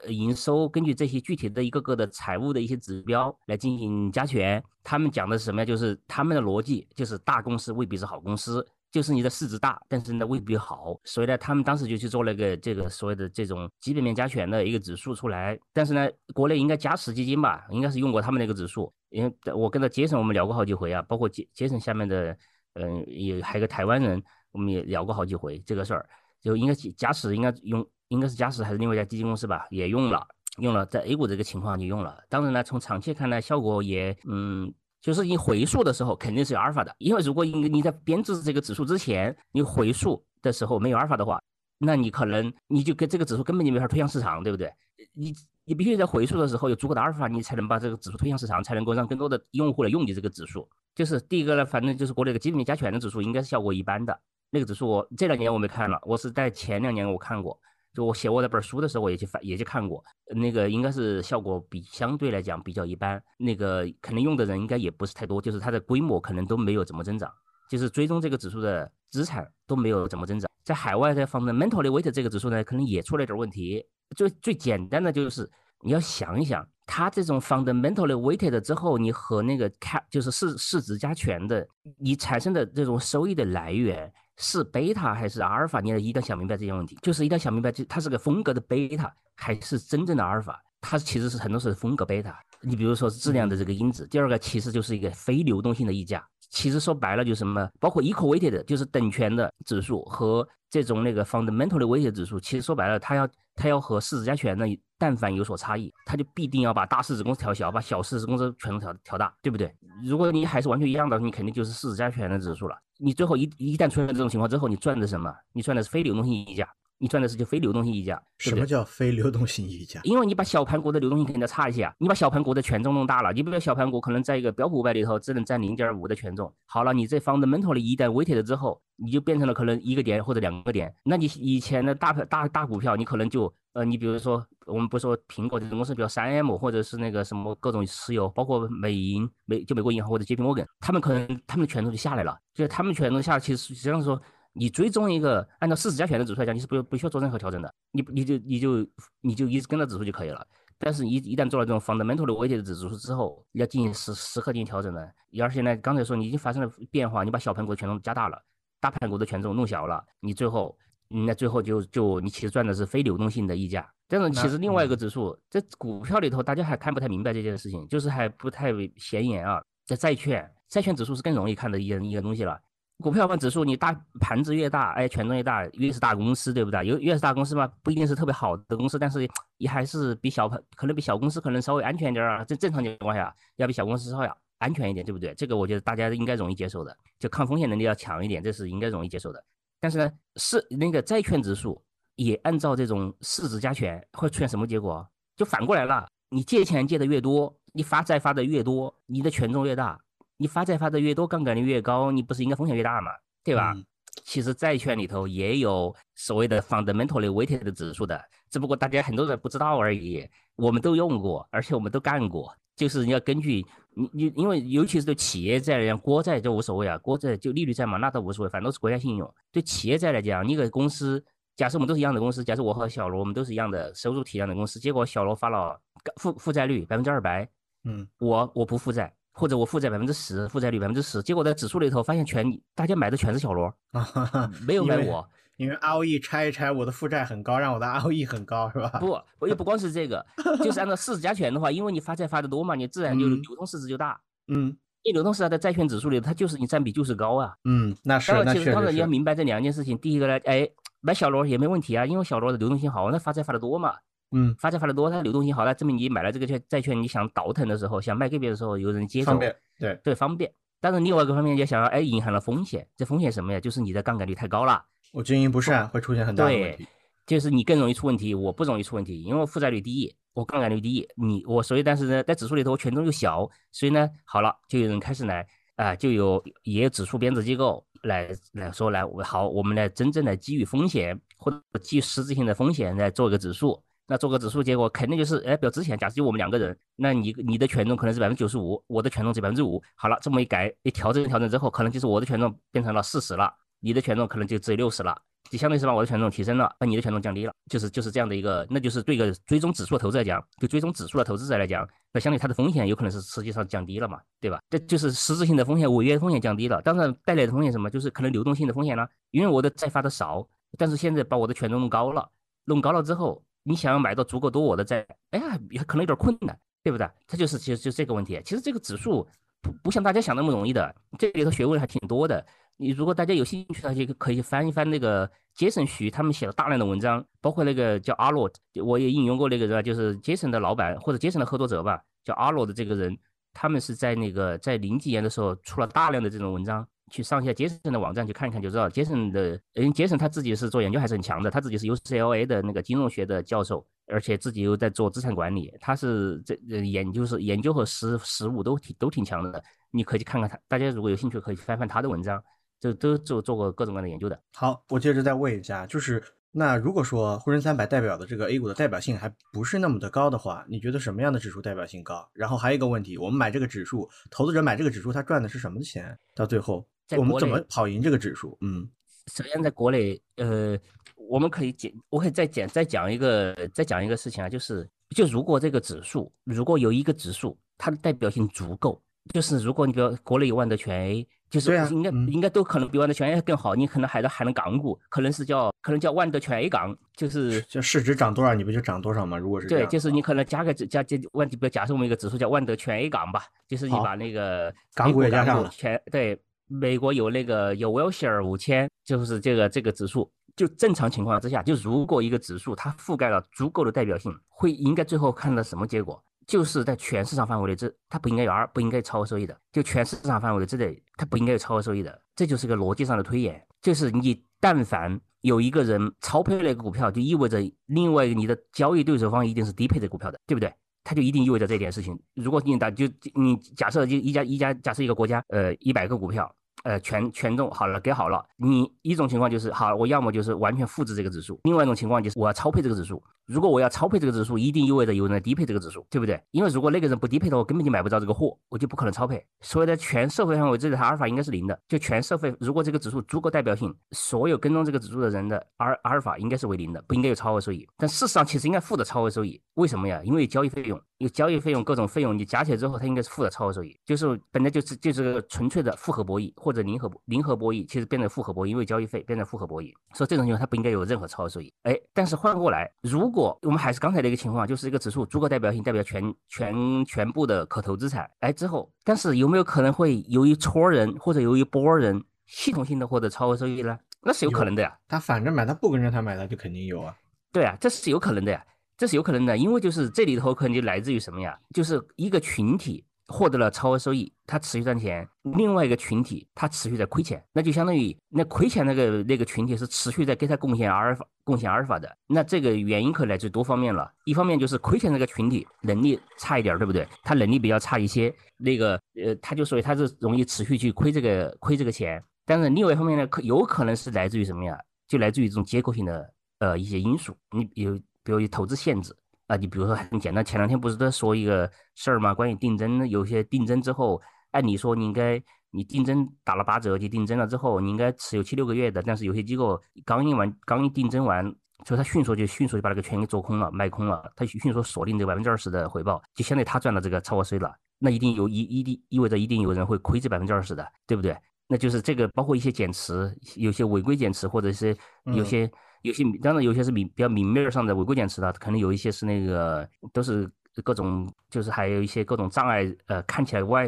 呃营收，根据这些具体的一个个的财务的一些指标来进行加权。他们讲的是什么呀？就是他们的逻辑就是大公司未必是好公司，就是你的市值大，但是呢未必好。所以呢，他们当时就去做了个这个所谓的这种基本面加权的一个指数出来。但是呢，国内应该嘉实基金吧，应该是用过他们那个指数。因为我跟他杰森我们聊过好几回啊，包括杰杰森下面的，嗯，也还有个台湾人，我们也聊过好几回这个事儿。就应该嘉实应该用，应该是嘉实还是另外一家基金公司吧，也用了，用了在 A 股这个情况就用了。当然呢，从长期看呢，效果也，嗯，就是你回溯的时候肯定是有阿尔法的，因为如果你你在编制这个指数之前，你回溯的时候没有阿尔法的话，那你可能你就跟这个指数根本就没法推向市场，对不对？你你必须在回溯的时候有足够的阿尔法，你才能把这个指数推向市场，才能够让更多的用户来用你这个指数。就是第一个呢，反正就是国内的基本面加权的指数应该是效果一般的。那个指数我这两年我没看了，我是在前两年我看过，就我写我那本书的时候我也去翻也去看过，那个应该是效果比相对来讲比较一般，那个可能用的人应该也不是太多，就是它的规模可能都没有怎么增长，就是追踪这个指数的资产都没有怎么增长，在海外的 fundamentally weight 这个指数呢可能也出了点问题，最最简单的就是你要想一想，它这种 fundamentally weighted 之后，你和那个 cap 就是市市值加权的，你产生的这种收益的来源。是贝塔还是阿尔法？你要一定要想明白这些问题。就是一定要想明白，就它是个风格的贝塔，还是真正的阿尔法？它其实是很多是风格贝塔。你比如说质量的这个因子。第二个其实就是一个非流动性的溢价。其实说白了就是什么？包括 equal weighted 就是等权的指数和这种那个 fundamentally weighted 指数，其实说白了，它要它要和市值加权的，但凡有所差异，它就必定要把大市值公司调小，把小市值公司全都调调大，对不对？如果你还是完全一样的，你肯定就是市值加权的指数了。你最后一一旦出现这种情况之后，你赚的什么？你赚的是非流动性溢价，你赚的是就非流动性溢价。什么叫非流动性溢价？因为你把小盘股的流动性肯定要差一些啊，你把小盘股的权重弄大了，你比如小盘股可能在一个标普五百里头只能占零点五的权重，好了，你这 fundamental 的一旦 weighted 了之后，你就变成了可能一个点或者两个点，那你以前的大大大股票，你可能就。呃，你比如说，我们不说苹果这种公司，比如三 M 或者是那个什么各种石油，包括美银、美就美国银行或者 JP Morgan，他们可能他们的权重就下来了。就是他们权重下，其实实际上说，你追踪一个按照市值加权的指数来讲，你是不不需要做任何调整的，你你就你就你就一直跟着指数就可以了。但是，一一旦做了这种 fundamental 的 weighted 指数之后，要进行时时刻进行调整的。而且呢，刚才说你已经发生了变化，你把小盘股的权重加大了，大盘股的权重弄小了，你最后。那最后就就你其实赚的是非流动性的溢价。但是其实另外一个指数在股票里头，大家还看不太明白这件事情，就是还不太显眼啊。在债券，债券指数是更容易看的一一个东西了。股票指数，你大盘子越大，哎，权重越大，越是大公司，对不对？有越是大公司嘛，不一定是特别好的公司，但是也还是比小盘，可能比小公司可能稍微安全点啊。正正常情况下，要比小公司稍微安全一点，对不对？这个我觉得大家应该容易接受的，就抗风险能力要强一点，这是应该容易接受的。但是呢，是那个债券指数也按照这种市值加权会出现什么结果？就反过来了，你借钱借的越多，你发债发的越多，你的权重越大。你发债发的越多，杠杆率越高，你不是应该风险越大吗？对吧？其实债券里头也有所谓的 fundamentally weighted 的指数的，只不过大家很多人不知道而已。我们都用过，而且我们都干过。就是你要根据你你，因为尤其是对企业债来讲，国债就无所谓啊，国债就利率债嘛，那倒无所谓，反正都是国家信用。对企业债来讲，你个公司，假设我们都是一样的公司，假设我和小罗我们都是一样的收入体量的公司，结果小罗发了负负债率百分之二百，嗯，我我不负债。或者我负债百分之十，负债率百分之十，结果在指数里头发现全大家买的全是小罗，没有买我，因为 ROE 拆一拆，我的负债很高，让我的 ROE 很高，是吧？不，我也不光是这个，就是按照市值加权的话，因为你发债发的多嘛，你自然就流通市值就大，嗯，你流通市值在债券指数里，它就是你占比就是高啊，嗯，那是，那其实当然你要明白这两件事情，第一个呢，哎，买小罗也没问题啊，因为小罗的流动性好，那发债发的多嘛。嗯，发债发的多，它流动性好，那证明你买了这个券债券，你想倒腾的时候，想卖给别人的时候，有人接手，方便，对对方便。但是另外一个方面，就想要哎，隐含了风险。这风险什么呀？就是你的杠杆率太高了，我经营不善会出现很大的问题。就是你更容易出问题，我不容易出问题，因为我负债率低，我杠杆率低，你我所以但是呢，在指数里头权重又小，所以呢，好了，就有人开始来啊，就有也有指数编制机构来来说来，我好，我们来真正的基于风险或者基于实质性的风险来做一个指数。那做个指数，结果肯定就是，哎，比如之前，假设就我们两个人，那你你的权重可能是百分之九十五，我的权重是百分之五。好了，这么一改一调整调整之后，可能就是我的权重变成了四十了，你的权重可能就只有六十了，就相当于是把我的权重提升了，把你的权重降低了，就是就是这样的一个，那就是对一个追踪指数的投资者来讲，就追踪指数的投资者来讲，那相对它的风险有可能是实际上降低了嘛，对吧？这就是实质性的风险，违约风险降低了，当然带来的风险什么，就是可能流动性的风险了，因为我的债发的少，但是现在把我的权重弄高了，弄高了之后。你想要买到足够多我的债，哎呀，也可能有点困难，对不对？它就是其实就这个问题。其实这个指数不不像大家想那么容易的，这里头学问还挺多的。你如果大家有兴趣的话，就可以翻一翻那个杰森徐他们写了大量的文章，包括那个叫阿洛，我也引用过那个人，就是杰森的老板或者杰森的合作者吧，叫阿洛的这个人，他们是在那个在零几年的时候出了大量的这种文章。去上一下杰森的网站去看一看就知道，杰森的，嗯，杰森他自己是做研究还是很强的，他自己是 UCLA 的那个金融学的教授，而且自己又在做资产管理，他是这研究是研究和实实务都挺都挺强的，你可以去看看他，大家如果有兴趣可以翻翻他的文章，就都做做过各种各样的研究的。好，我接着再问一下，就是那如果说沪深三百代表的这个 A 股的代表性还不是那么的高的话，你觉得什么样的指数代表性高？然后还有一个问题，我们买这个指数，投资者买这个指数，他赚的是什么钱？到最后？我们怎么跑赢这个指数？嗯，首先在国内，呃，我们可以简，我可以再简再讲一个，再讲一个事情啊，就是，就如果这个指数，如果有一个指数，它的代表性足够，就是如果你比如国内有万德全 A，就是应该应该都可能比万德全 A 更好，你可能还能还能港股，可能是叫可能叫万德全 A 港，就是就市值涨多少，你不就涨多少吗？如果是对，就是你可能加个加加万，比如假设我们一个指数叫万德全 A 港吧，就是你把那个港股也加上了，全对。美国有那个有 Wilshire 五千，就是这个这个指数，就正常情况之下，就如果一个指数它覆盖了足够的代表性，会应该最后看到什么结果？就是在全市场范围内，这它不应该有二，不应该超额收益的。就全市场范围之内，它不应该有超额收益的。这就是个逻辑上的推演，就是你但凡有一个人超配了一个股票，就意味着另外一个你的交易对手方一定是低配的股票的，对不对？它就一定意味着这件事情。如果你打就你假设就一家一家假设一个国家，呃，一百个股票。呃，权权重好了，给好了。你一种情况就是好，我要么就是完全复制这个指数，另外一种情况就是我要超配这个指数。如果我要超配这个指数，一定意味着有人低配这个指数，对不对？因为如果那个人不低配的话，我根本就买不着这个货，我就不可能超配。所以在，全社会范围之内，它阿尔法应该是零的。就全社会，如果这个指数足够代表性，所有跟踪这个指数的人的阿阿尔法应该是为零的，不应该有超额收益。但事实上，其实应该负的超额收益。为什么呀？因为有交易费用。有交易费用，各种费用你加起来之后，它应该是负的超额收益，就是本来就是就是个纯粹的复合博弈或者零和零和博弈，其实变成复合博弈，因为交易费变成复合博弈，所以这种情况它不应该有任何超额收益。哎，但是换过来，如果我们还是刚才的一个情况，就是一个指数足够代表性，代表全全全部的可投资产，哎之后，但是有没有可能会由一撮人或者由一波人系统性的获得超额收益呢？那是有可能的呀。他反着买，他不跟着他买，他就肯定有啊。对啊，这是有可能的呀。这是有可能的，因为就是这里头可能就来自于什么呀？就是一个群体获得了超额收益，他持续赚钱；另外一个群体他持续在亏钱，那就相当于那亏钱那个那个群体是持续在给他贡献阿尔法、贡献阿尔法的。那这个原因可来自多方面了，一方面就是亏钱那个群体能力差一点，对不对？他能力比较差一些，那个呃，他就所以他是容易持续去亏这个亏这个钱。但是另外一方面呢，可有可能是来自于什么呀？就来自于这种结构性的呃一些因素，你有。比如投资限制啊，你比如说很简单，前两天不是在说一个事儿吗？关于定增，有些定增之后，按理说你应该你定增打了八折就定增了之后，你应该持有七六个月的，但是有些机构刚印完刚一定增完，所以他迅速就迅速就把这个权给做空了，卖空了，他迅速锁定这百分之二十的回报，就相当于他赚了这个超额税了。那一定有一一定意味着一定有人会亏这百分之二十的，对不对？那就是这个包括一些减持，有些违规减持或者是有些。有些当然有些是明比较明面上的违规减持的，可能有一些是那个都是各种就是还有一些各种障碍，呃，看起来外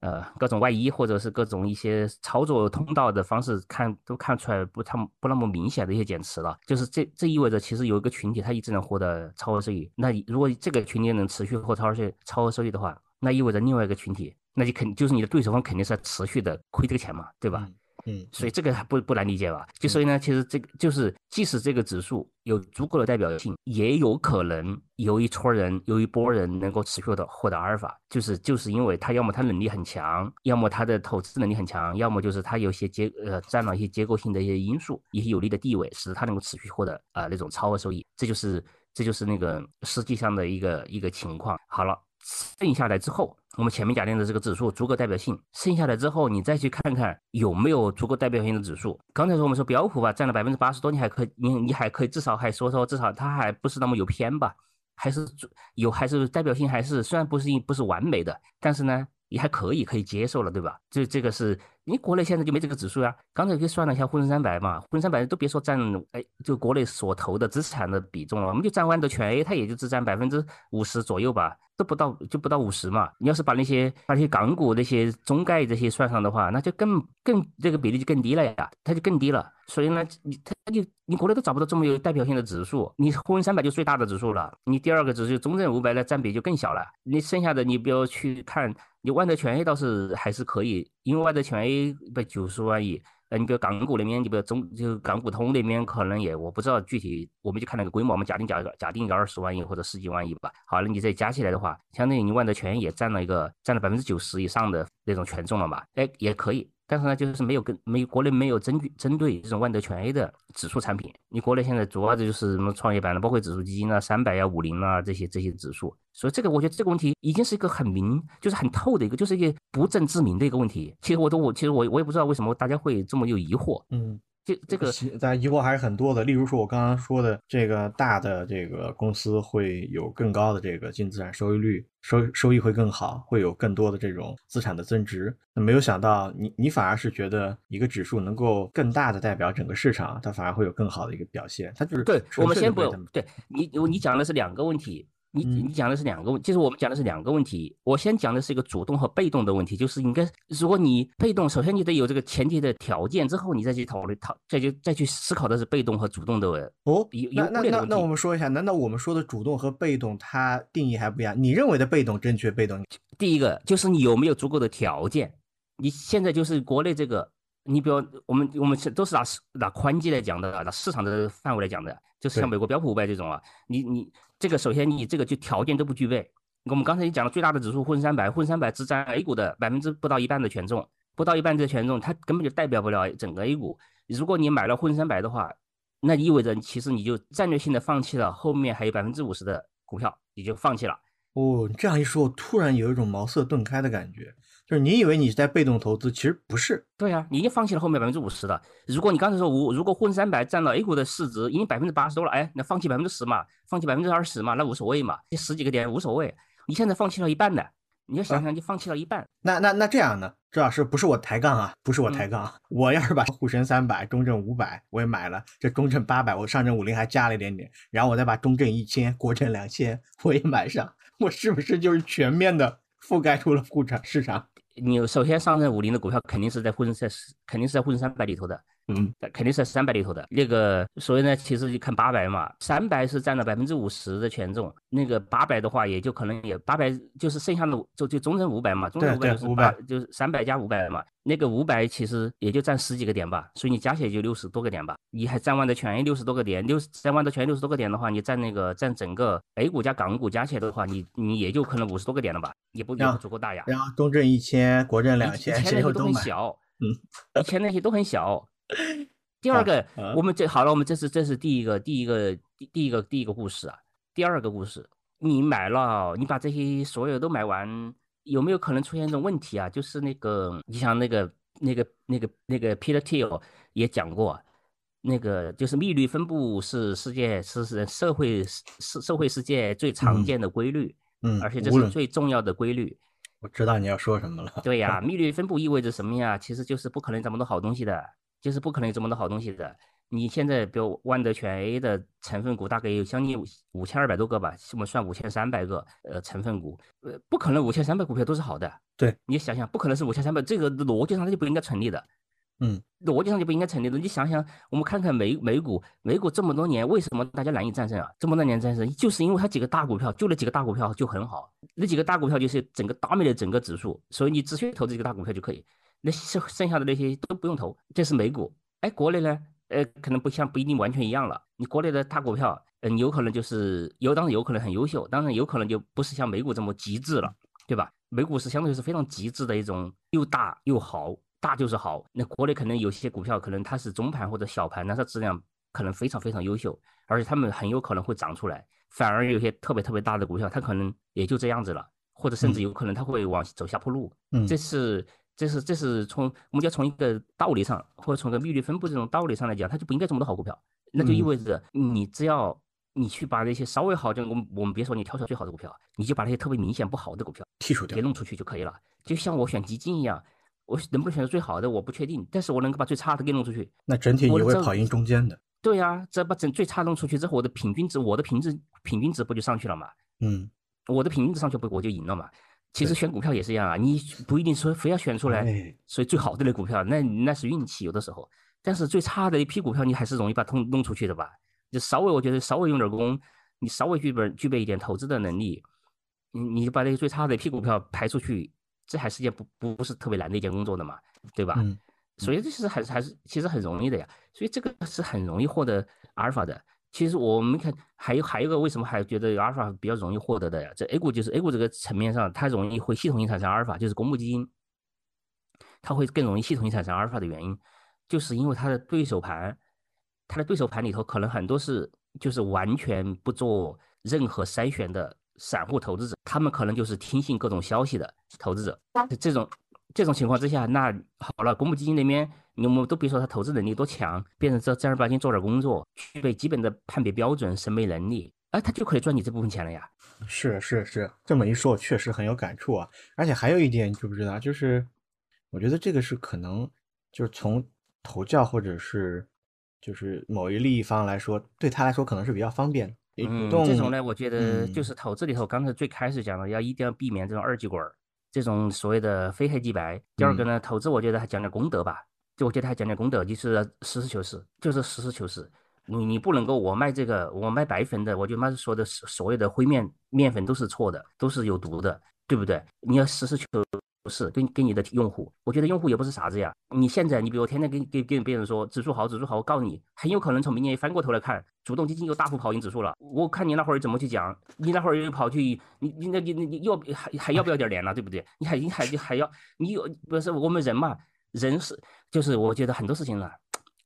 呃各种外衣或者是各种一些操作通道的方式看都看出来不他们不那么明显的一些减持了，就是这这意味着其实有一个群体他一直能获得超额收益，那如果这个群体能持续获超额收超额收益的话，那意味着另外一个群体那就肯就是你的对手方肯定是在持续的亏这个钱嘛，对吧？所以这个还不不难理解吧？就所以呢，其实这个就是，即使这个指数有足够的代表性，也有可能有一撮人、有一波人能够持续的获得阿尔法，就是就是因为他要么他能力很强，要么他的投资能力很强，要么就是他有些结呃占了一些结构性的一些因素，一些有利的地位，使得他能够持续获得啊那种超额收益。这就是这就是那个实际上的一个一个情况。好了。剩下来之后，我们前面假定的这个指数足够代表性，剩下来之后，你再去看看有没有足够代表性的指数。刚才说我们说标普吧，占了百分之八十多，你还可以，你你还可以至少还说说，至少它还不是那么有偏吧，还是有还是代表性，还是虽然不是不是完美的，但是呢。也还可以，可以接受了，对吧？这这个是，你国内现在就没这个指数呀。刚才给算了一下沪深三百嘛，沪深三百都别说占，哎，就国内所投的资产的比重了，我们就占万德全 A，它也就只占百分之五十左右吧，都不到，就不到五十嘛。你要是把那些那些港股那些中概这些算上的话，那就更更这个比例就更低了呀，它就更低了。所以呢，你它就你国内都找不到这么有代表性的指数，你沪深三百就最大的指数了，你第二个指数中证五百的占比就更小了，你剩下的你不要去看。你万德全 A 倒是还是可以，因为万德全 A 不九十万亿，呃，你比如港股那边，你比如中就港股通那边可能也我不知道具体，我们就看那个规模，我们假定假假定一个二十万亿或者十几万亿吧。好了，你再加起来的话，相当于你万德全 A 也占了一个占了百分之九十以上的那种权重了嘛？哎，也可以。但是呢，就是没有跟没国内没有针对针对这种万德全 A 的指数产品。你国内现在主要的就是什么创业板的，包括指数基金啊、三百呀、五零啊这些这些指数。所以这个我觉得这个问题已经是一个很明，就是很透的一个，就是一个不正之明的一个问题。其实我都我其实我我也不知道为什么大家会这么有疑惑。嗯。这这个，大家疑惑还是很多的。例如说，我刚刚说的这个大的这个公司会有更高的这个净资产收益率，收收益会更好，会有更多的这种资产的增值。那没有想到，你你反而是觉得一个指数能够更大的代表整个市场，它反而会有更好的一个表现。它就是对，我们先不对你，你讲的是两个问题。你你讲的是两个问，就是我们讲的是两个问题。我先讲的是一个主动和被动的问题，就是应该，如果你被动，首先你得有这个前提的条件，之后你再去讨论，讨再去再去思考的是被动和主动的哦。那那那那我们说一下，难道我们说的主动和被动它定义还不一样？你认为的被动正确？被动第一个就是你有没有足够的条件？你现在就是国内这个，你比如我们我们是都是拿拿宽基来讲的，拿市场的范围来讲的，就是像美国标普五百这种啊，你你。这个首先你这个就条件都不具备。我们刚才也讲了最大的指数沪深三百，沪深三百只占 A 股的百分之不到一半的权重，不到一半的权重，它根本就代表不了整个 A 股。如果你买了沪深三百的话，那意味着其实你就战略性的放弃了后面还有百分之五十的股票，你就放弃了。哦，这样一说，我突然有一种茅塞顿开的感觉。就是你以为你是在被动投资，其实不是。对呀，你已经放弃了后面百分之五十的。如果你刚才说五，如果沪深三百占了 A 股的市值已经百分之八十多了，哎，那放弃百分之十嘛，放弃百分之二十嘛，那无所谓嘛，这十几个点无所谓。你现在放弃了一半的，你要想想，就放弃了一半。那那那这样呢？周老师不是我抬杠啊，不是我抬杠。我要是把沪深三百、中证五百我也买了，这中证八百，我上证五零还加了一点点，然后我再把中证一千、国证两千我也买上，我是不是就是全面的覆盖住了沪产市场？你首先上证五零的股票肯定是在沪深三十肯定是在沪深三百里头的，嗯，肯定是在三百里头的。那个，所以呢，其实就看八百嘛，三百是占了百分之五十的权重，那个八百的话，也就可能也八百就是剩下的就就中证五百嘛，中证五百就是八就是三百加五百嘛，那个五百其实也就占十几个点吧，所以你加起来就六十多个点吧，你还占万德全 A 六十多个点，六占万的权益六十多个点的话，你占那个占整个 A 股加港股加起来的话，你你也就可能五十多个点了吧，也不也不足够大呀。然后中证一千。国证两千，以前那些都很小，嗯，以前那些都很小。第二个，我们这好了，我们这是这是第一个第一个第第一个第一个故事啊。第二个故事，你买了，你把这些所有都买完，有没有可能出现一种问题啊？就是那个，你像那个那个那个那个 Peter Thiel 也讲过，那个就是密律分布是世界是是社会社社会世界最常见的规律，嗯，而且这是最重要的规律。我知道你要说什么了。对呀，密律分布意味着什么呀？其实就是不可能这么多好东西的，就是不可能有这么多好东西的。你现在比如万德全 A 的成分股大概有将近五千二百多个吧，我们算五千三百个呃成分股，呃，不可能五千三百股票都是好的。对，你想想，不可能是五千三百，这个逻辑上它就不应该成立的。嗯，逻辑上就不应该成立的。你想想，我们看看美美股，美股这么多年为什么大家难以战胜啊？这么多年战胜，就是因为它几个大股票，就那几个大股票就很好，那几个大股票就是整个 dominate 的整个指数，所以你只需要投资几个大股票就可以，那剩剩下的那些都不用投。这是美股，哎，国内呢，呃，可能不像不一定完全一样了。你国内的大股票，嗯，有可能就是有，当然有可能很优秀，当然有可能就不是像美股这么极致了，对吧？美股是相对是非常极致的一种，又大又好。大就是好，那国内可能有些股票可能它是中盘或者小盘，但它质量可能非常非常优秀，而且它们很有可能会涨出来。反而有些特别特别大的股票，它可能也就这样子了，或者甚至有可能它会往走下坡路。嗯，这是这是这是从我们就从一个道理上，或者从个利率分布这种道理上来讲，它就不应该这么多好股票。那就意味着你只要你去把那些稍微好，就我们我们别说你挑出来最好的股票，你就把那些特别明显不好的股票剔除掉，给弄出去就可以了。就像我选基金一样。我能不能选择最好的？我不确定，但是我能够把最差的给弄出去。那整体你会跑赢中间的。对呀，这把整最差弄出去之后，我的平均值，我的平均平均值不就上去了嘛？嗯，我的平均值上去不我就赢了嘛？其实选股票也是一样啊，你不一定说非要选出来，所以最好的那股票，那那是运气有的时候。但是最差的一批股票，你还是容易把它弄出去的吧？就稍微我觉得稍微用点功，你稍微具备具备一点投资的能力，你你把那些最差的一批股票排出去。这还是件不不是特别难的一件工作的嘛，对吧？嗯，所以这是还是还是其实很容易的呀。所以这个是很容易获得阿尔法的。其实我们看还有还有个为什么还觉得阿尔法比较容易获得的呀？这 A 股就是 A 股这个层面上，它容易会系统性产生阿尔法，就是公募基金，它会更容易系统性产生阿尔法的原因，就是因为它的对手盘，它的对手盘里头可能很多是就是完全不做任何筛选的。散户投资者，他们可能就是听信各种消息的投资者。这种这种情况之下，那好了，公募基金那边，我们都别说他投资能力多强，变成这正儿八经做点工作，具备基本的判别标准、审美能力，哎，他就可以赚你这部分钱了呀。是是是，这么一说，我确实很有感触啊。而且还有一点，你知不知道？就是我觉得这个是可能，就是从投教或者是就是某一利益方来说，对他来说可能是比较方便。嗯，这种呢，我觉得就是投资里头，刚才最开始讲的，要一定要避免这种二极管儿，这种所谓的非黑即白。第二个呢，投资我觉得还讲点功德吧，就我觉得还讲点功德，就是实事求是，就是实事求是。你你不能够我卖这个，我卖白粉的，我就卖说的所谓的灰面面粉都是错的，都是有毒的，对不对？你要实事求。是跟跟你的用户，我觉得用户也不是傻子呀。你现在，你比如天天跟跟跟别人说指数好，指数好，我告诉你，很有可能从明年翻过头来看，主动基金又大幅跑赢指数了。我看你那会儿怎么去讲，你那会儿又跑去，你你那你你要还还要不要点脸了，对不对？你还你还还要你有不是我们人嘛，人是就是我觉得很多事情呢，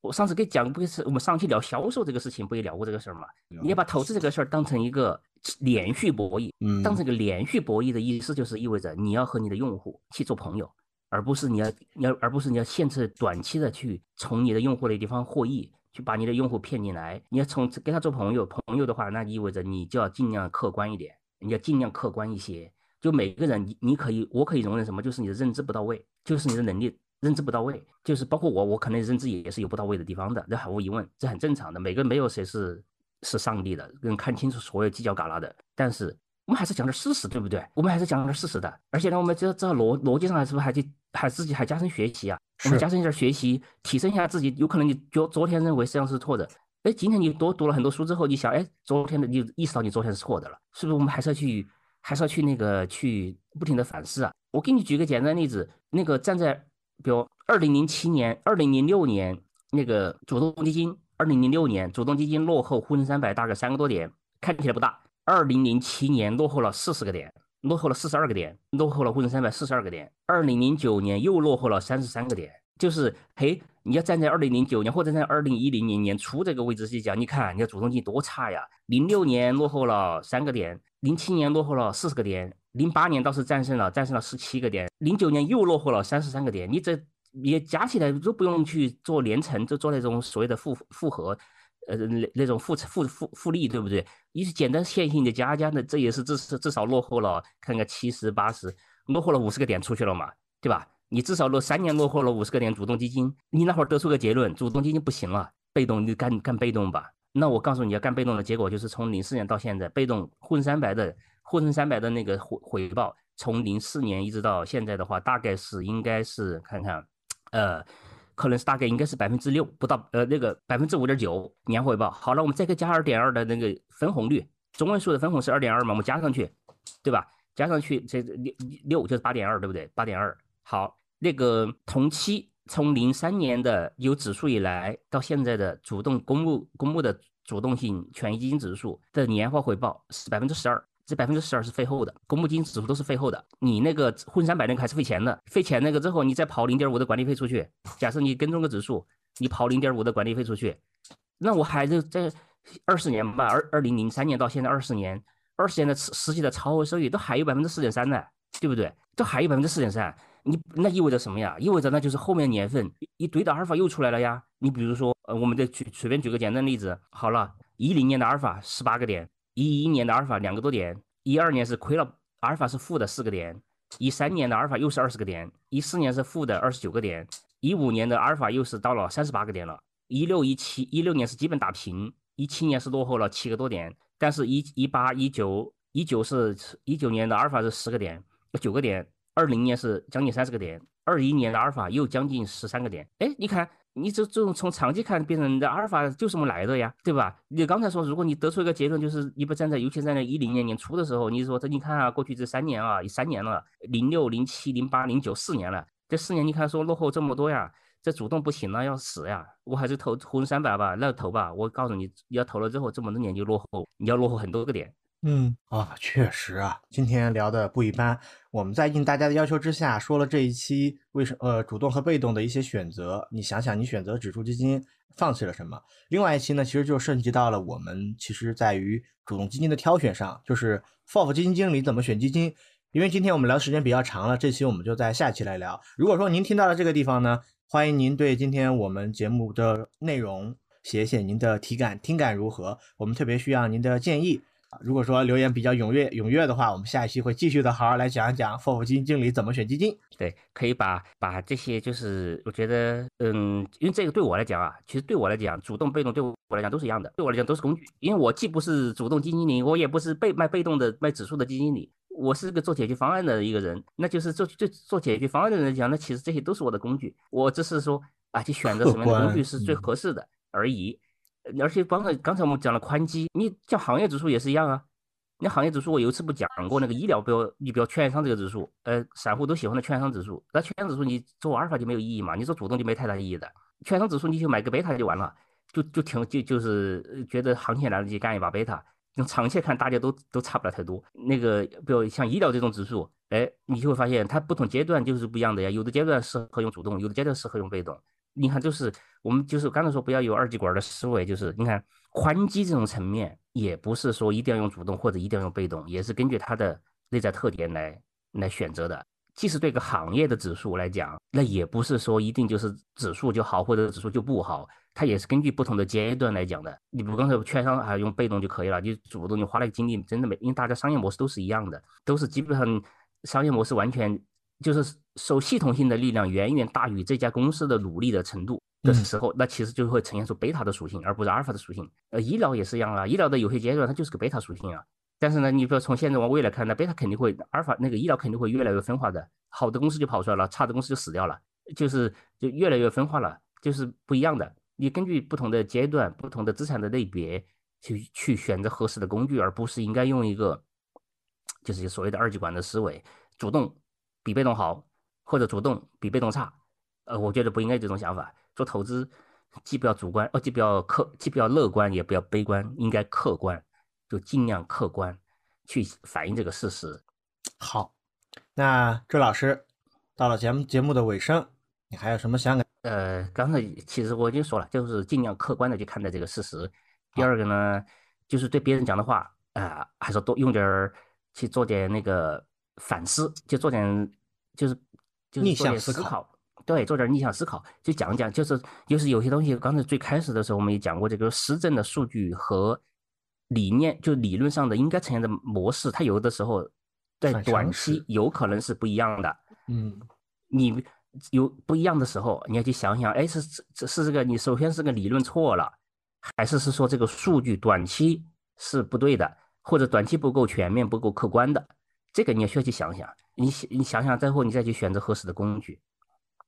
我上次给讲不是我们上期聊销售这个事情，不也聊过这个事儿吗？你要把投资这个事儿当成一个连续博弈，嗯，当成一个连续博弈的意思，就是意味着你要和你的用户去做朋友，而不是你要你要而不是你要限制短期的去从你的用户的地方获益，去把你的用户骗进来。你要从跟他做朋友，朋友的话，那意味着你就要尽量客观一点，你要尽量客观一些。就每个人，你你可以，我可以容忍什么？就是你的认知不到位，就是你的能力。认知不到位，就是包括我，我可能认知也是有不到位的地方的，这毫无疑问，这很正常的。每个人没有谁是是上帝的，能看清楚所有犄角旮旯的。但是我们还是讲点事实，对不对？我们还是讲点事实的。而且呢，我们这这逻逻辑上还是不是还去还自己还加深学习啊？我们加深一下学习，提升一下自己。有可能你昨昨天认为实际上是错的，哎，今天你多读了很多书之后，你想，哎，昨天的你意识到你昨天是错的了，是不是？我们还是要去还是要去那个去不停的反思啊。我给你举个简单例子，那个站在。比如，二零零七年、二零零六年那个主动基金，二零零六年主动基金落后沪深三百大概三个多点，看起来不大。二零零七年落后了四十个点，落后了四十二个点，落后了沪深三百四十二个点。二零零九年又落后了三十三个点，就是嘿，你要站在二零零九年或者在二零一零年年初这个位置去讲，你看你的主动基金多差呀！零六年落后了三个点，零七年落后了四十个点。零八年倒是战胜了，战胜了十七个点，零九年又落后了三十三个点。你这也加起来都不用去做连乘，就做那种所谓的复复合，呃，那那种复复复复利，对不对？你是简单线性的加加的，这也是至少至少落后了，看看七十八十，落后了五十个点出去了嘛，对吧？你至少落三年落后了五十个点，主动基金，你那会儿得出个结论，主动基金不行了，被动你干干被动吧。那我告诉你要干被动的结果就是从零四年到现在，被动沪深三百的。沪深三百的那个回回报，从零四年一直到现在的话，大概是应该是看看，呃，可能是大概应该是百分之六不到，呃，那个百分之五点九年回报。好了，我们再给加二点二的那个分红率，中位数的分红是二点二嘛，我们加上去，对吧？加上去这六六就是八点二，对不对？八点二。好，那个同期从零三年的有指数以来到现在的主动公募公募的主动性权益基金指数的年化回报是百分之十二。这百分之十二是费后的，公募基金指数都是费后的。你那个沪深三百那个还是费钱的，费钱那个之后，你再跑零点五的管理费出去。假设你跟踪个指数，你跑零点五的管理费出去，那我还是在二十年吧，二二零零三年到现在二十年，二十年的实际的超额收益都还有百分之四点三呢，对不对？都还有百分之四点三，你那意味着什么呀？意味着那就是后面年份一堆的阿尔法又出来了呀。你比如说，呃，我们再举随便举个简单例子，好了，一零年的阿尔法十八个点。一一年的阿尔法两个多点，一二年是亏了，阿尔法是负的四个点，一三年的阿尔法又是二十个点，一四年是负的二十九个点，一五年的阿尔法又是到了三十八个点了，一六一七一六年是基本打平，一七年是落后了七个多点，但是一一八一九一九是一九年的阿尔法是十个点，九个点，二零年是将近三十个点，二一年的阿尔法又将近十三个点，哎，你看。你这这种从长期看，变成你的阿尔法就这么来的呀，对吧？你刚才说，如果你得出一个结论，就是你不站在，尤其站在一零年年初的时候，你说这你看啊，过去这三年啊，三年了，零六、零七、零八、零九四年了，这四年你看说落后这么多呀，这主动不行了，要死呀！我还是投沪深三百吧，那投吧，我告诉你你，要投了之后这么多年就落后，你要落后很多个点。嗯啊，确实啊，今天聊的不一般。我们在应大家的要求之下，说了这一期为什呃主动和被动的一些选择。你想想，你选择指数基金放弃了什么？另外一期呢，其实就涉及到了我们其实在于主动基金的挑选上，就是 FOF 基金经理怎么选基金。因为今天我们聊的时间比较长了，这期我们就在下期来聊。如果说您听到了这个地方呢，欢迎您对今天我们节目的内容写写您的体感，听感如何？我们特别需要您的建议。如果说留言比较踊跃踊跃的话，我们下一期会继续的好好来讲一讲 FOF 基金经理怎么选基金。对，可以把把这些就是我觉得，嗯，因为这个对我来讲啊，其实对我来讲，主动被动对我来讲都是一样的，对我来讲都是工具。因为我既不是主动基金经理，我也不是被卖被动的卖指数的基金经理，我是个做解决方案的一个人。那就是做做做解决方案的人讲，那其实这些都是我的工具，我只是说啊，去选择什么样的工具是最合适的而已。而且刚才刚才我们讲了宽基，你像行业指数也是一样啊。你行业指数我有一次不讲过那个医疗标，你比如券商这个指数，呃，散户都喜欢的券商指数。那券商指数你做阿尔法就没有意义嘛？你做主动就没太大意义的。券商指数你就买个贝塔就完了，就就挺就就是觉得行情来了就干一把贝塔。用长期看大家都都差不了太多。那个比如像医疗这种指数，哎，你就会发现它不同阶段就是不一样的呀。有的阶段适合用主动，有的阶段适合用被动。你看，就是我们就是刚才说不要有二极管的思维，就是你看宽基这种层面，也不是说一定要用主动或者一定要用被动，也是根据它的内在特点来来选择的。即使对个行业的指数来讲，那也不是说一定就是指数就好或者指数就不好，它也是根据不同的阶段来讲的。你不刚才券商啊用被动就可以了，你主动你花那个精力真的没，因为大家商业模式都是一样的，都是基本上商业模式完全就是受系统性的力量远远大于这家公司的努力的程度的时候，那其实就会呈现出贝塔的属性，而不是阿尔法的属性。呃，医疗也是一样啊，医疗的有些阶段它就是个贝塔属性啊。但是呢，你比如从现在往未来看，那贝塔肯定会，阿尔法那个医疗肯定会越来越分化的，好的公司就跑出来了，差的公司就死掉了，就是就越来越分化了，就是不一样的。你根据不同的阶段、不同的资产的类别去去选择合适的工具，而不是应该用一个就是所谓的二极管的思维，主动比被动好，或者主动比被动差。呃，我觉得不应该这种想法。做投资既不要主观，哦，既不要客，既不要乐观，也不要悲观，应该客观。就尽量客观去反映这个事实。好，那周老师到了节目节目的尾声，你还有什么想？呃，刚才其实我已经说了，就是尽量客观的去看待这个事实。第二个呢，就是对别人讲的话啊，还是多用点儿去做点那个反思，就做点就是就是做点思考，对，做点逆向思考，就讲讲，就是就是有些东西，刚才最开始的时候我们也讲过，这个施政的数据和。理念就理论上的应该呈现的模式，它有的时候在短期有可能是不一样的。嗯，你有不一样的时候，你要去想想，哎，是是是这个，你首先是个理论错了，还是是说这个数据短期是不对的，或者短期不够全面、不够客观的？这个你也需要去想想。你想你想想，最后你再去选择合适的工具。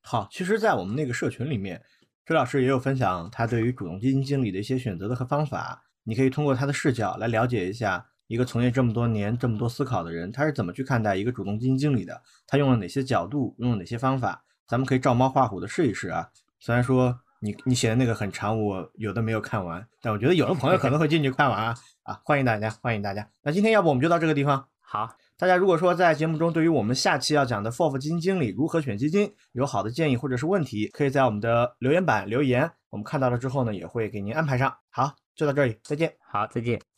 好，其实，在我们那个社群里面，周老师也有分享他对于主动基金经理的一些选择的和方法。你可以通过他的视角来了解一下一个从业这么多年、这么多思考的人，他是怎么去看待一个主动基金经理的？他用了哪些角度？用了哪些方法？咱们可以照猫画虎的试一试啊！虽然说你你写的那个很长，我有的没有看完，但我觉得有的朋友可能会进去看完啊！啊，欢迎大家，欢迎大家！那今天要不我们就到这个地方。好，大家如果说在节目中对于我们下期要讲的 FOF 基金经理如何选基金有好的建议或者是问题，可以在我们的留言板留言，我们看到了之后呢，也会给您安排上。好。就到这里，再见。好，再见。